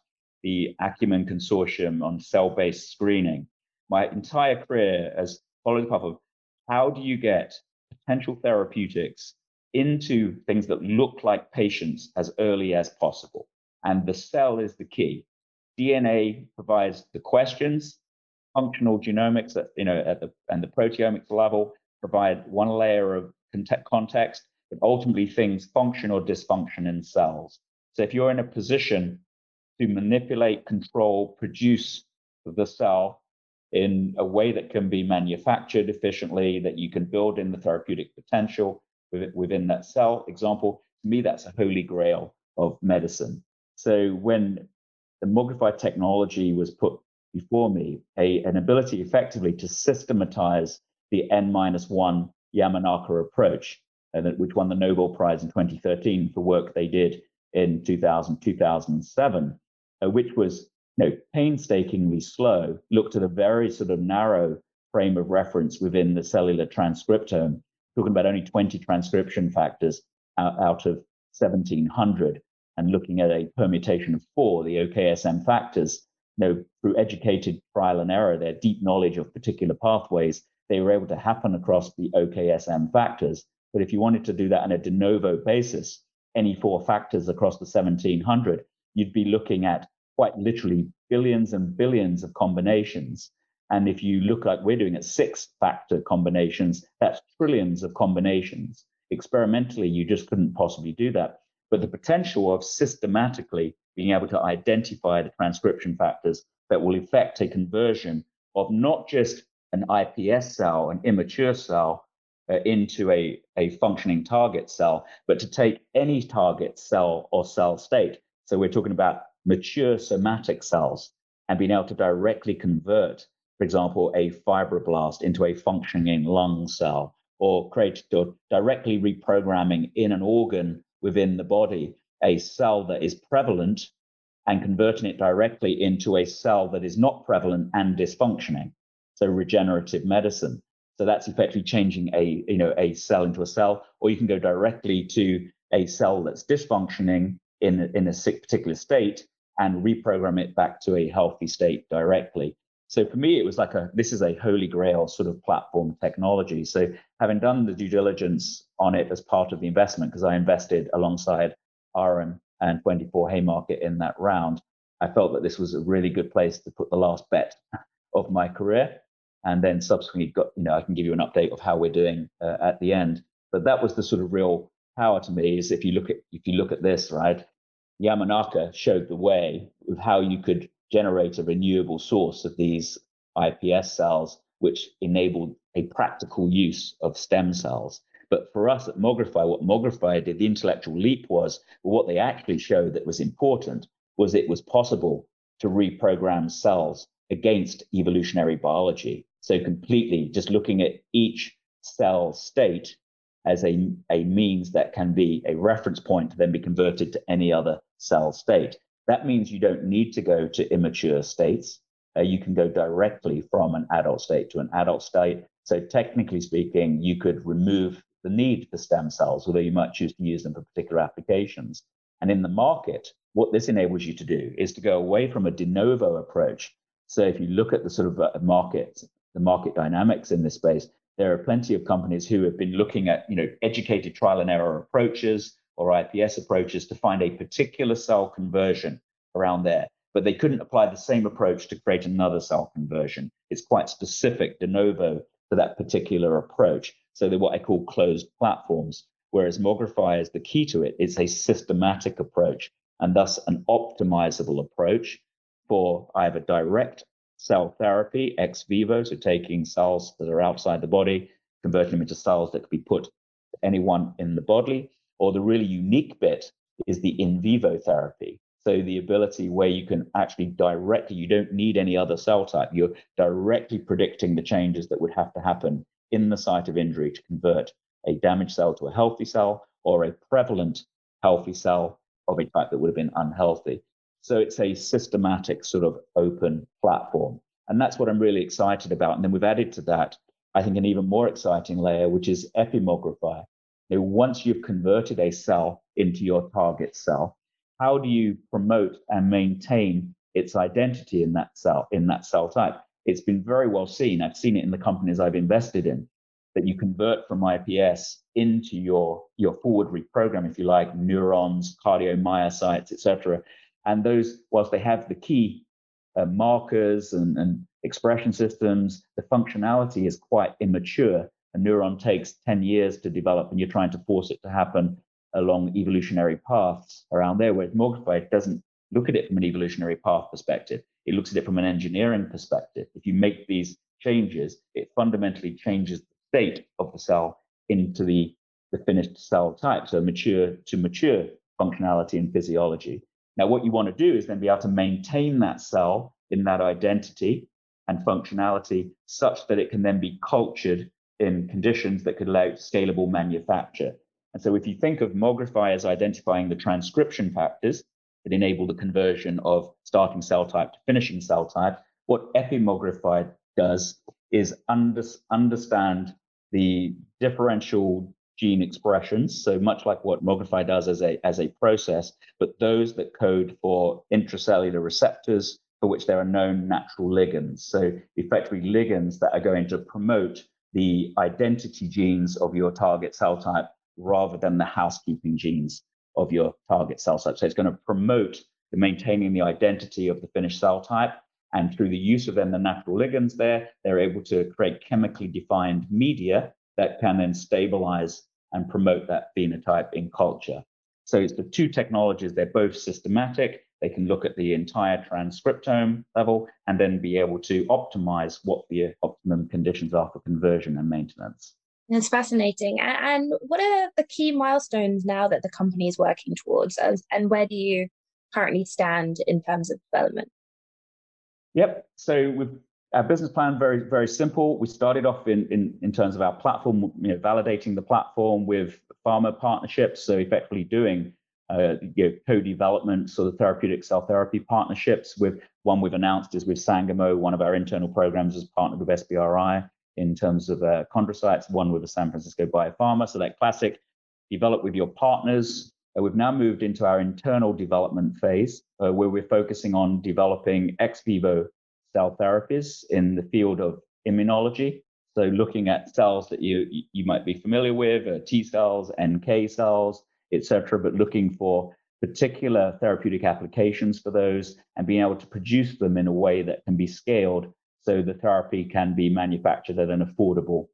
the Acumen Consortium on cell-based screening. My entire career has followed the path of how do you get potential therapeutics into things that look like patients as early as possible? And the cell is the key. DNA provides the questions. Functional genomics, at, you know, at the and the proteomics level provide one layer of context, but ultimately things function or dysfunction in cells. So if you're in a position to manipulate, control, produce the cell in a way that can be manufactured efficiently, that you can build in the therapeutic potential within that cell. Example, to me, that's a holy grail of medicine. So when the Mogrify technology was put before me, a, an ability effectively to systematize the N minus one Yamanaka approach, and which won the Nobel Prize in 2013 for work they did in 2000, 2007, uh, which was you know, painstakingly slow, looked at a very sort of narrow frame of reference within the cellular transcriptome, talking about only 20 transcription factors out, out of 1700 and looking at a permutation of four, the OKSM factors, you know, through educated trial and error, their deep knowledge of particular pathways, they were able to happen across the OKSM factors. But if you wanted to do that on a de novo basis, any four factors across the 1700, you'd be looking at quite literally billions and billions of combinations. And if you look like we're doing at six factor combinations, that's trillions of combinations. Experimentally, you just couldn't possibly do that. But the potential of systematically being able to identify the transcription factors that will effect a conversion of not just an iPS cell, an immature cell, uh, into a, a functioning target cell, but to take any target cell or cell state. So we're talking about mature somatic cells and being able to directly convert, for example, a fibroblast into a functioning lung cell or create or directly reprogramming in an organ within the body a cell that is prevalent and converting it directly into a cell that is not prevalent and dysfunctioning. So regenerative medicine. So that's effectively changing a you know a cell into a cell, or you can go directly to a cell that's dysfunctioning in in a particular state and reprogram it back to a healthy state directly. So for me, it was like a this is a holy grail sort of platform technology. So having done the due diligence on it as part of the investment, because I invested alongside Ahren and 24 Haymarket in that round, I felt that this was a really good place to put the last bet of my career. And then subsequently, got you know, I can give you an update of how we're doing uh, at the end. But that was the sort of real power to me. Is if you look at if you look at this right, Yamanaka showed the way of how you could generate a renewable source of these iPS cells, which enabled a practical use of stem cells. But for us at Mogrify, what Mogrify did, the intellectual leap was what they actually showed that was important was it was possible to reprogram cells against evolutionary biology. So completely just looking at each cell state as a, a means that can be a reference point to then be converted to any other cell state. That means you don't need to go to immature states. Uh, you can go directly from an adult state to an adult state. So technically speaking, you could remove the need for stem cells, although you might choose to use them for particular applications. And in the market, what this enables you to do is to go away from a de novo approach. So if you look at the sort of uh, market, the market dynamics in this space, there are plenty of companies who have been looking at, you know, educated trial and error approaches or IPS approaches to find a particular cell conversion around there. But they couldn't apply the same approach to create another cell conversion. It's quite specific de novo to that particular approach. So they're what I call closed platforms, whereas Mogrify is the key to it. It's a systematic approach and thus an optimizable approach for either direct cell therapy ex vivo, so taking cells that are outside the body, converting them into cells that could be put anyone in the body, or the really unique bit is the in vivo therapy. So the ability where you can actually directly, you don't need any other cell type. You're directly predicting the changes that would have to happen in the site of injury to convert a damaged cell to a healthy cell or a prevalent healthy cell of a type that would have been unhealthy. So it's a systematic sort of open platform. And that's what I'm really excited about. And then we've added to that, I think, an even more exciting layer, which is epimogrify. Now, once you've converted a cell into your target cell, how do you promote and maintain its identity in that cell, in that cell type? it's been very well seen. I've seen it in the companies I've invested in that you convert from IPS into your your forward reprogram, if you like, neurons, cardiomyocytes, etc. And those, whilst they have the key uh, markers and, and expression systems, the functionality is quite immature. A neuron takes 10 years to develop, and you're trying to force it to happen along evolutionary paths around there. Whereas Mogrify doesn't look at it from an evolutionary path perspective. It looks at it from an engineering perspective. If you make these changes, it fundamentally changes the state of the cell into the, the finished cell type, so mature to mature functionality and physiology. Now, what you want to do is then be able to maintain that cell in that identity and functionality such that it can then be cultured in conditions that could allow scalable manufacture. And so if you think of Mogrify as identifying the transcription factors that enable the conversion of starting cell type to finishing cell type, what Epimogrify does is under, understand the differential gene expressions. So much like what Mogrify does as a, as a process, but those that code for intracellular receptors for which there are known natural ligands. So effectively ligands that are going to promote the identity genes of your target cell type rather than the housekeeping genes of your target cell type. So it's going to promote the maintaining the identity of the finished cell type. And through the use of then the natural ligands there, they're able to create chemically defined media that can then stabilize and promote that phenotype in culture. So it's the two technologies, they're both systematic. They can look at the entire transcriptome level and then be able to optimize what the optimum conditions are for conversion and maintenance. It's fascinating. And what are the key milestones now that the company is working towards? And where do you currently stand in terms of development? Yep. So with our business plan very very simple. We started off in in, in terms of our platform, you know, validating the platform with pharma partnerships. So effectively doing uh, you know, co-development, sort of therapeutic cell therapy partnerships. With one we've announced is with Sangamo. One of our internal programs is partnered with SBRI in terms of uh, chondrocytes, one with the San Francisco Biopharma. So that classic develop with your partners. Uh, we've now moved into our internal development phase uh, where we're focusing on developing ex vivo cell therapies in the field of immunology. So looking at cells that you you might be familiar with, uh, T cells, NK cells, etc., but looking for particular therapeutic applications for those and being able to produce them in a way that can be scaled so the therapy can be manufactured at an affordable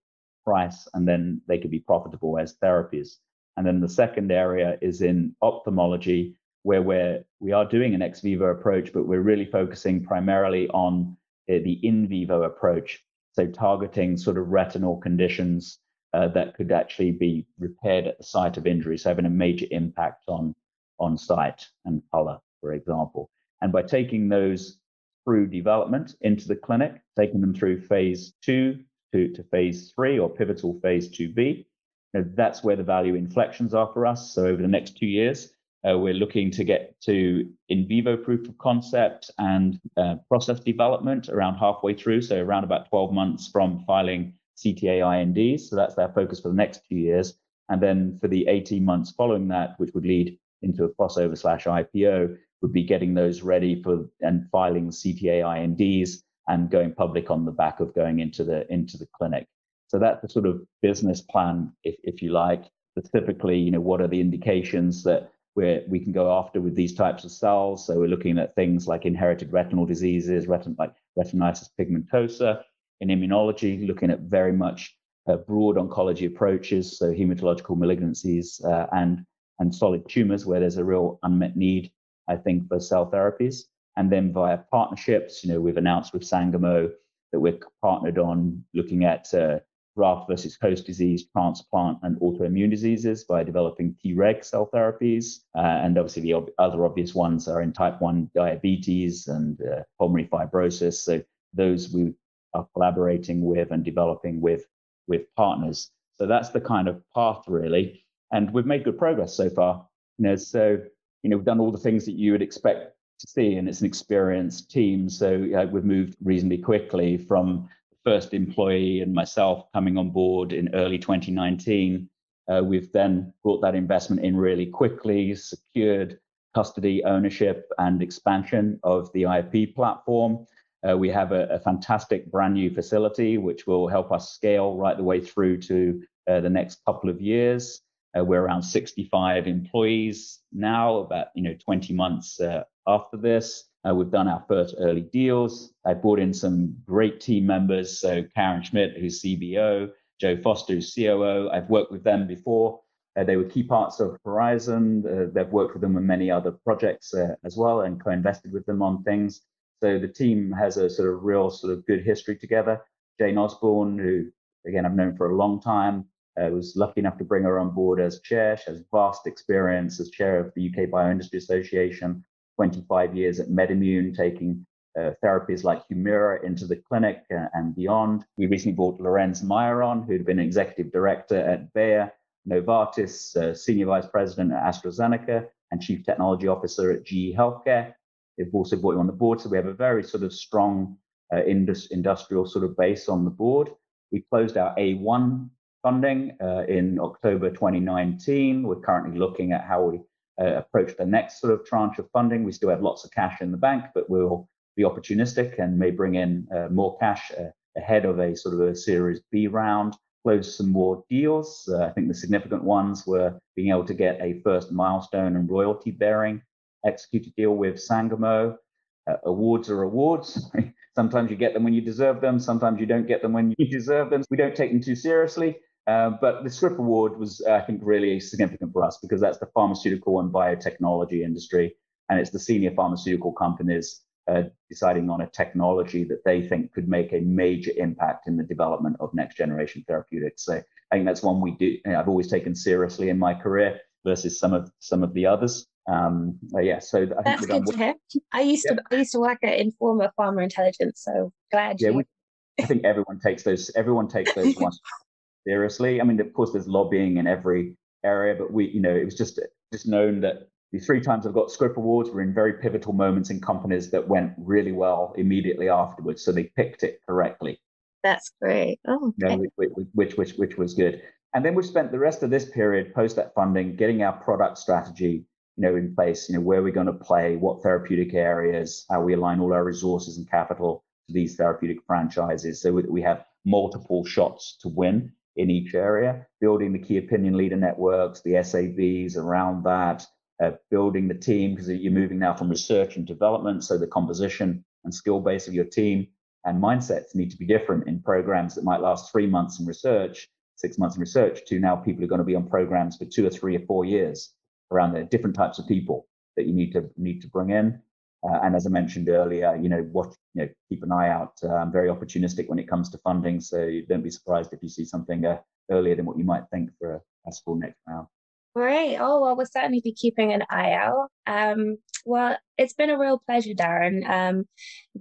price and then they could be profitable as therapies. And then the second area is in ophthalmology, where we're we are doing an ex vivo approach, but we're really focusing primarily on the in vivo approach, so targeting sort of retinal conditions uh, that could actually be repaired at the site of injury, so having a major impact on on sight and color, for example. And by taking those through development into the clinic, taking them through phase two to, to phase three or pivotal phase 2B. You know, that's where the value inflections are for us. So over the next two years, uh, we're looking to get to in vivo proof of concept and uh, process development around halfway through. So around about 12 months from filing CTA INDs. So that's their focus for the next two years. And then for the 18 months following that, which would lead into a crossover slash IPO, would be getting those ready for and filing CTA INDs and going public on the back of going into the into the clinic. So that's the sort of business plan, if if you like. Specifically, you know, what are the indications that we we can go after with these types of cells? So we're looking at things like inherited retinal diseases, retin, like retinitis pigmentosa. In immunology, looking at very much uh, broad oncology approaches, so hematological malignancies uh, and and solid tumors where there's a real unmet need I think, for cell therapies. And then via partnerships, you know, we've announced with Sangamo that we're partnered on looking at uh, graft versus host disease, transplant, and autoimmune diseases by developing Treg cell therapies. Uh, and obviously, the ob- other obvious ones are in type 1 diabetes and uh, pulmonary fibrosis. So, those we are collaborating with and developing with, with partners. So, that's the kind of path, really. And we've made good progress so far. You know, so you know, we've done all the things that you would expect to see, and it's an experienced team. So we've moved reasonably quickly from the first employee and myself coming on board in early 2019. Uh, we've then brought that investment in really quickly, secured custody, ownership, and expansion of the IP platform. Uh, we have a, a, fantastic brand new facility which will help us scale right the way through to uh, the next couple of years. Uh, we're around 65 employees now, about you know 20 months after this. Uh, we've done our first early deals. I brought in some great team members. So Karen Schmidt, who's CBO, Joe Foster, who's COO. I've worked with them before Uh, they were key parts of Horizon. Uh, they've worked with them on many other projects as well and co-invested with them on things. So the team has a sort of real sort of good history together. Jane Osborne, who again I've known for a long time, uh, was lucky enough to bring her on board as chair. She has vast experience as chair of the UK Bioindustry Association, 25 years at MedImmune, taking uh, therapies like Humira into the clinic uh, and beyond. We recently brought Lorenz Mayr on, who'd been executive director at Bayer, Novartis, uh, senior vice president at AstraZeneca, and chief technology officer at GE Healthcare. They've also brought you on the board, so we have a very sort of strong uh, indus- industrial sort of base on the board. We closed our A1 funding uh, in October 2019. We're currently looking at how we uh, approach the next sort of tranche of funding. We still have lots of cash in the bank, but we'll be opportunistic and may bring in uh, more cash uh, ahead of a sort of a Series B round. Close some more deals. Uh, I think the significant ones were being able to get a first milestone and royalty bearing executed deal with Sangamo. Uh, awards are awards. sometimes you get them when you deserve them. Sometimes you don't get them when you deserve them. We don't take them too seriously. Uh, but the Scrip Award was, I think, really significant for us because that's the pharmaceutical and biotechnology industry, and it's the senior pharmaceutical companies uh, deciding on a technology that they think could make a major impact in the development of next generation therapeutics. So I think that's one we do. I've always taken seriously in my career versus some of some of the others. Um, yeah, so I that's good to hear. I used yeah. to I used to work at Informa Pharma Intelligence, so glad. Yeah, you... we, I think everyone takes those. Everyone takes those ones seriously. I mean, of course, there's lobbying in every area, but we, you know, it was just just known that the three times I've got Scrip Awards were in very pivotal moments in companies that went really well immediately afterwards. So they picked it correctly. That's great. Oh, okay. you know, which, which, which, which was good. And then we spent the rest of this period post that funding getting our product strategy, you know, in place. You know, where we're going to play, what therapeutic areas, how we align all our resources and capital to these therapeutic franchises, so that we have multiple shots to win in each area, building the key opinion leader networks, the SABs around that, uh, building the team because you're moving now from research and development. So the composition and skill base of your team and mindsets need to be different in programs that might last three months in research, six months in research, to now people are going to be on programs for two or three or four years around the different types of people that you need to need to bring in. Uh, and as I mentioned earlier, you know, what you know, keep an eye out. Uh, I'm very opportunistic when it comes to funding, so don't be surprised if you see something uh, earlier than what you might think for a school next round. Great. Oh well, we'll certainly be keeping an eye out. Um, well, it's been a real pleasure, Darrin, um,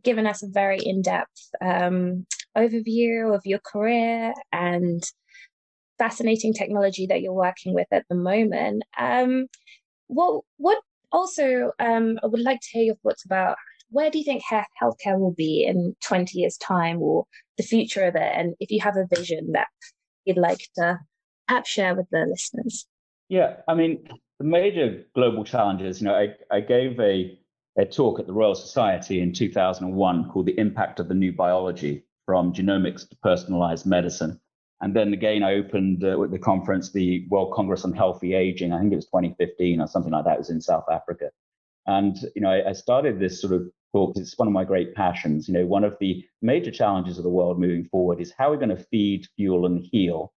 giving us a very in-depth um, overview of your career and fascinating technology that you're working with at the moment. Um, what what also, um, I would like to hear your thoughts about where do you think healthcare will be in 20 years' time or the future of it? And if you have a vision that you'd like to perhaps share with the listeners. Yeah, I mean, the major global challenges, you know, I, I gave a, a talk at the Royal Society in 2001 called The Impact of the New Biology from Genomics to Personalized Medicine. And then again, I opened uh, with the conference, the World Congress on Healthy Aging. I think it was 2015 or something like that. It was in South Africa. And, you know, I, I started this sort of because it's one of my great passions. You know, one of the major challenges of the world moving forward is how we're going to feed, fuel, and heal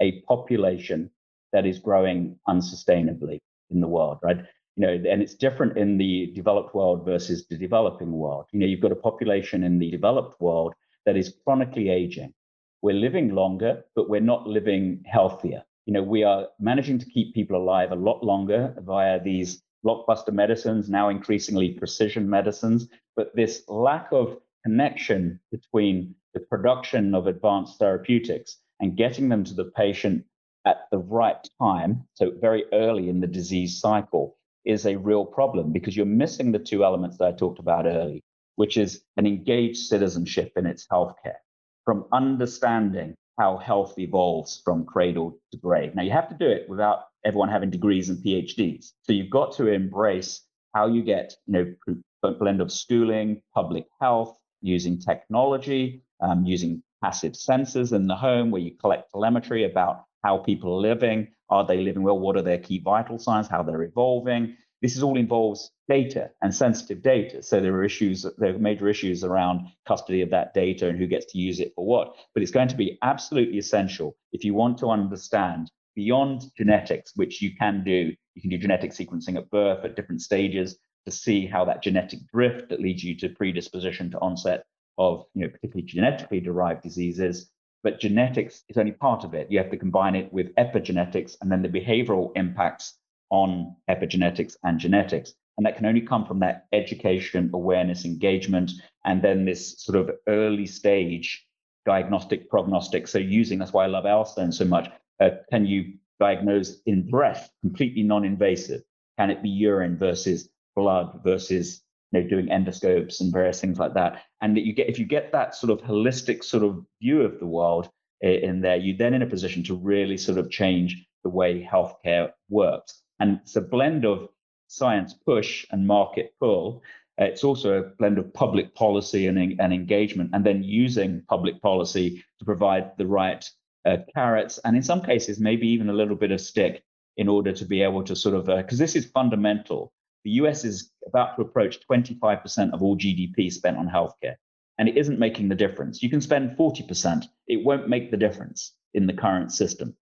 a population that is growing unsustainably in the world, right? You know, and it's different in the developed world versus the developing world. You know, you've got a population in the developed world that is chronically aging we're living longer, but we're not living healthier. You know, we are managing to keep people alive a lot longer via these blockbuster medicines, now increasingly precision medicines. But this lack of connection between the production of advanced therapeutics and getting them to the patient at the right time, so very early in the disease cycle, is a real problem because you're missing the two elements that I talked about early, which is an engaged citizenship in its healthcare from understanding how health evolves from cradle to grave. Now, you have to do it without everyone having degrees and PhDs. So you've got to embrace how you get, you know, blend of schooling, public health, using technology, um, using passive sensors in the home where you collect telemetry about how people are living. Are they living well? What are their key vital signs? How they're evolving? This is all involves data and sensitive data. So there are issues, there are major issues around custody of that data and who gets to use it for what. But it's going to be absolutely essential if you want to understand beyond genetics, which you can do. You can do genetic sequencing at birth at different stages to see how that genetic drift that leads you to predisposition to onset of, you know, particularly genetically derived diseases. But genetics is only part of it. You have to combine it with epigenetics and then the behavioral impacts on epigenetics and genetics. And that can only come from that education, awareness, engagement, and then this sort of early stage diagnostic prognostic. So using that's why I love Owlstone so much. Uh, can you diagnose in breath, completely non-invasive? Can it be urine versus blood versus you know, doing endoscopes and various things like that? And that you get if you get that sort of holistic sort of view of the world in there, you're then in a position to really sort of change the way healthcare works. And it's a blend of science push and market pull. It's also a blend of public policy and, and engagement, and then using public policy to provide the right uh, carrots, and in some cases, maybe even a little bit of stick in order to be able to sort of, because uh, this is fundamental. The US is about to approach 25% of all GDP spent on healthcare, and it isn't making the difference. You can spend 40%, it won't make the difference in the current system.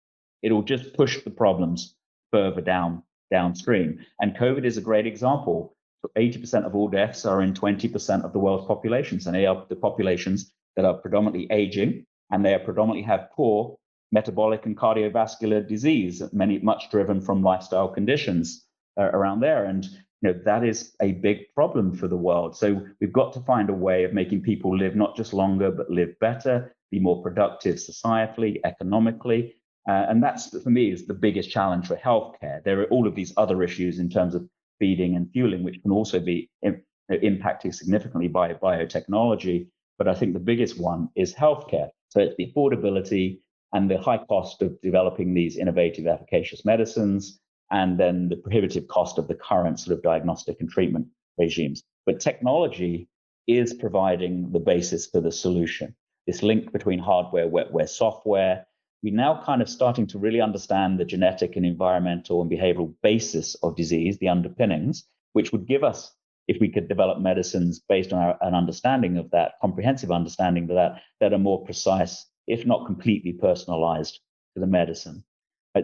It'll just push the problems further down downstream. And COVID is a great example. 80% of all deaths are in 20% of the world's populations, and they are the populations that are predominantly aging, and they predominantly have poor metabolic and cardiovascular disease, many much driven from lifestyle conditions uh, around there. And you know that is a big problem for the world. So we've got to find a way of making people live not just longer, but live better, be more productive societally, economically, uh, and that's, for me, is the biggest challenge for healthcare. There are all of these other issues in terms of feeding and fueling, which can also be Im- impacted significantly by biotechnology. But I think the biggest one is healthcare. So it's the affordability and the high cost of developing these innovative, efficacious medicines, and then the prohibitive cost of the current sort of diagnostic and treatment regimes. But technology is providing the basis for the solution. This link between hardware, wetware, software, we're now kind of starting to really understand the genetic and environmental and behavioral basis of disease, the underpinnings, which would give us, if we could develop medicines based on our, an understanding of that, comprehensive understanding of that, that are more precise, if not completely personalized to the medicine.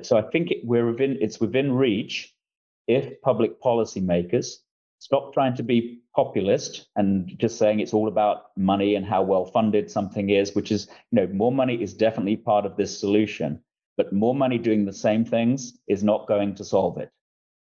So I think it, we're within, it's within reach if public policymakers stop trying to be populist and just saying it's all about money and how well funded something is, which is, you know, more money is definitely part of this solution, but more money doing the same things is not going to solve it.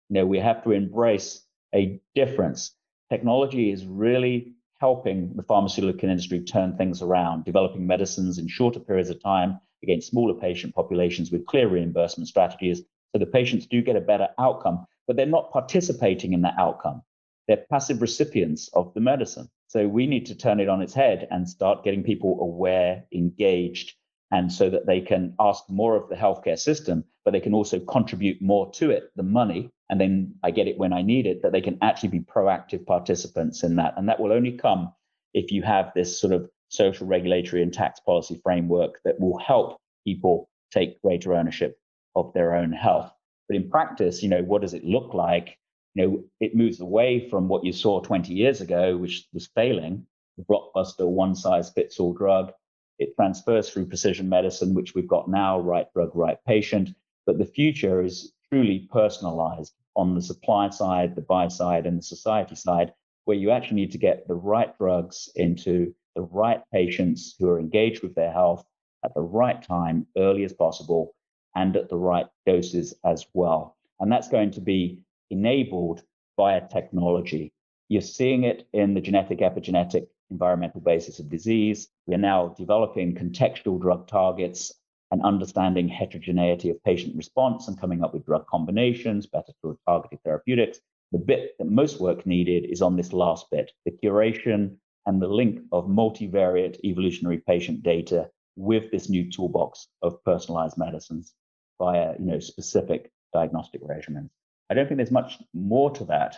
You know, we have to embrace a difference. Technology is really helping the pharmaceutical industry turn things around, developing medicines in shorter periods of time against smaller patient populations with clear reimbursement strategies so the patients do get a better outcome, but they're not participating in that outcome they're passive recipients of the medicine. So we need to turn it on its head and start getting people aware, engaged, and so that they can ask more of the healthcare system, but they can also contribute more to it, the money, and then I get it when I need it, that they can actually be proactive participants in that. And that will only come if you have this sort of social, regulatory, and tax policy framework that will help people take greater ownership of their own health. But in practice, you know, what does it look like? You know, it moves away from what you saw 20 years ago, which was failing, the blockbuster one size fits all drug. It transfers through precision medicine, which we've got now, right drug, right patient. But the future is truly personalized on the supply side, the buy side, and the society side, where you actually need to get the right drugs into the right patients who are engaged with their health at the right time, early as possible, and at the right doses as well. And that's going to be enabled via technology. You're seeing it in the genetic, epigenetic, environmental basis of disease. We are now developing contextual drug targets and understanding heterogeneity of patient response and coming up with drug combinations, better targeted therapeutics. The bit that most work needed is on this last bit, the curation and the link of multivariate evolutionary patient data with this new toolbox of personalized medicines via you know, specific diagnostic regimens. I don't think there's much more to that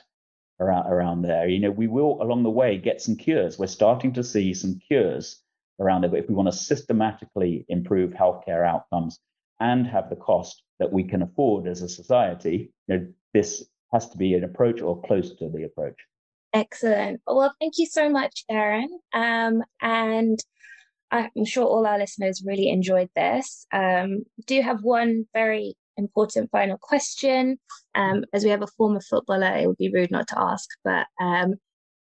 around around there. You know, we will along the way get some cures. We're starting to see some cures around there. But if we want to systematically improve healthcare outcomes and have the cost that we can afford as a society, you know, this has to be an approach or close to the approach. Excellent. Well, thank you so much, Darrin. Um, and I'm sure all our listeners really enjoyed this. Um, do have one very important final question. Um, as we have a former footballer, it would be rude not to ask, but um,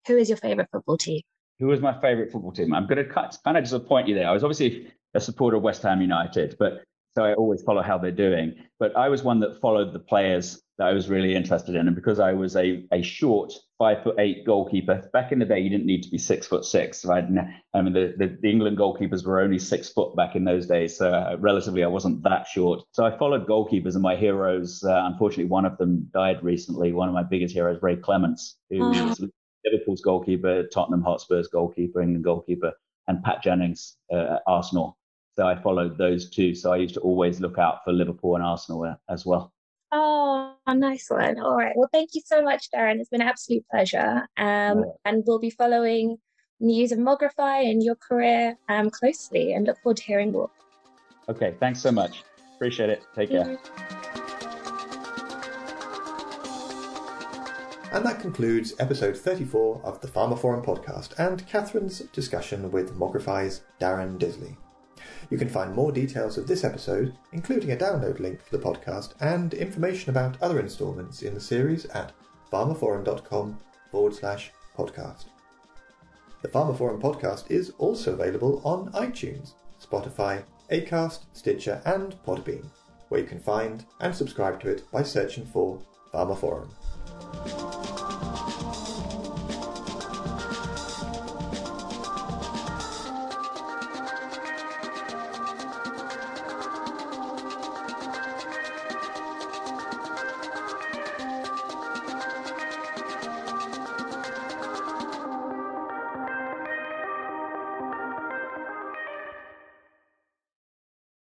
who is your favourite football team? Who is my favourite football team? I'm going to kind of disappoint you there. I was obviously a supporter of West Ham United, but so I always follow how they're doing. But I was one that followed the players that I was really interested in, and because I was a a short five foot eight goalkeeper back in the day, you didn't need to be six foot six. Right? I mean, the, the, the England goalkeepers were only six foot back in those days, so uh, relatively I wasn't that short. So I followed goalkeepers, and my heroes. Uh, unfortunately, one of them died recently. One of my biggest heroes, Ray Clemence, who oh. was Liverpool's goalkeeper, Tottenham Hotspur's goalkeeper, England goalkeeper, and Pat Jennings uh, at Arsenal. So I followed those two. So I used to always look out for Liverpool and Arsenal as well. Oh, nice one. All right. Well, thank you so much, Darrin. It's been an absolute pleasure. Um, And we'll be following news of Mogrify and your career um, closely and look forward to hearing more. Okay. Thanks so much. Appreciate it. Take care. Mm-hmm. And that concludes episode 34 of the pharmaphorum podcast and Catherine's discussion with Mogrify's Darrin Disley. You can find more details of this episode, including a download link for the podcast and information about other instalments in the series at pharmaphorum.com forward slash podcast. The pharmaphorum podcast is also available on iTunes, Spotify, Acast, Stitcher, and Podbean, where you can find and subscribe to it by searching for pharmaphorum.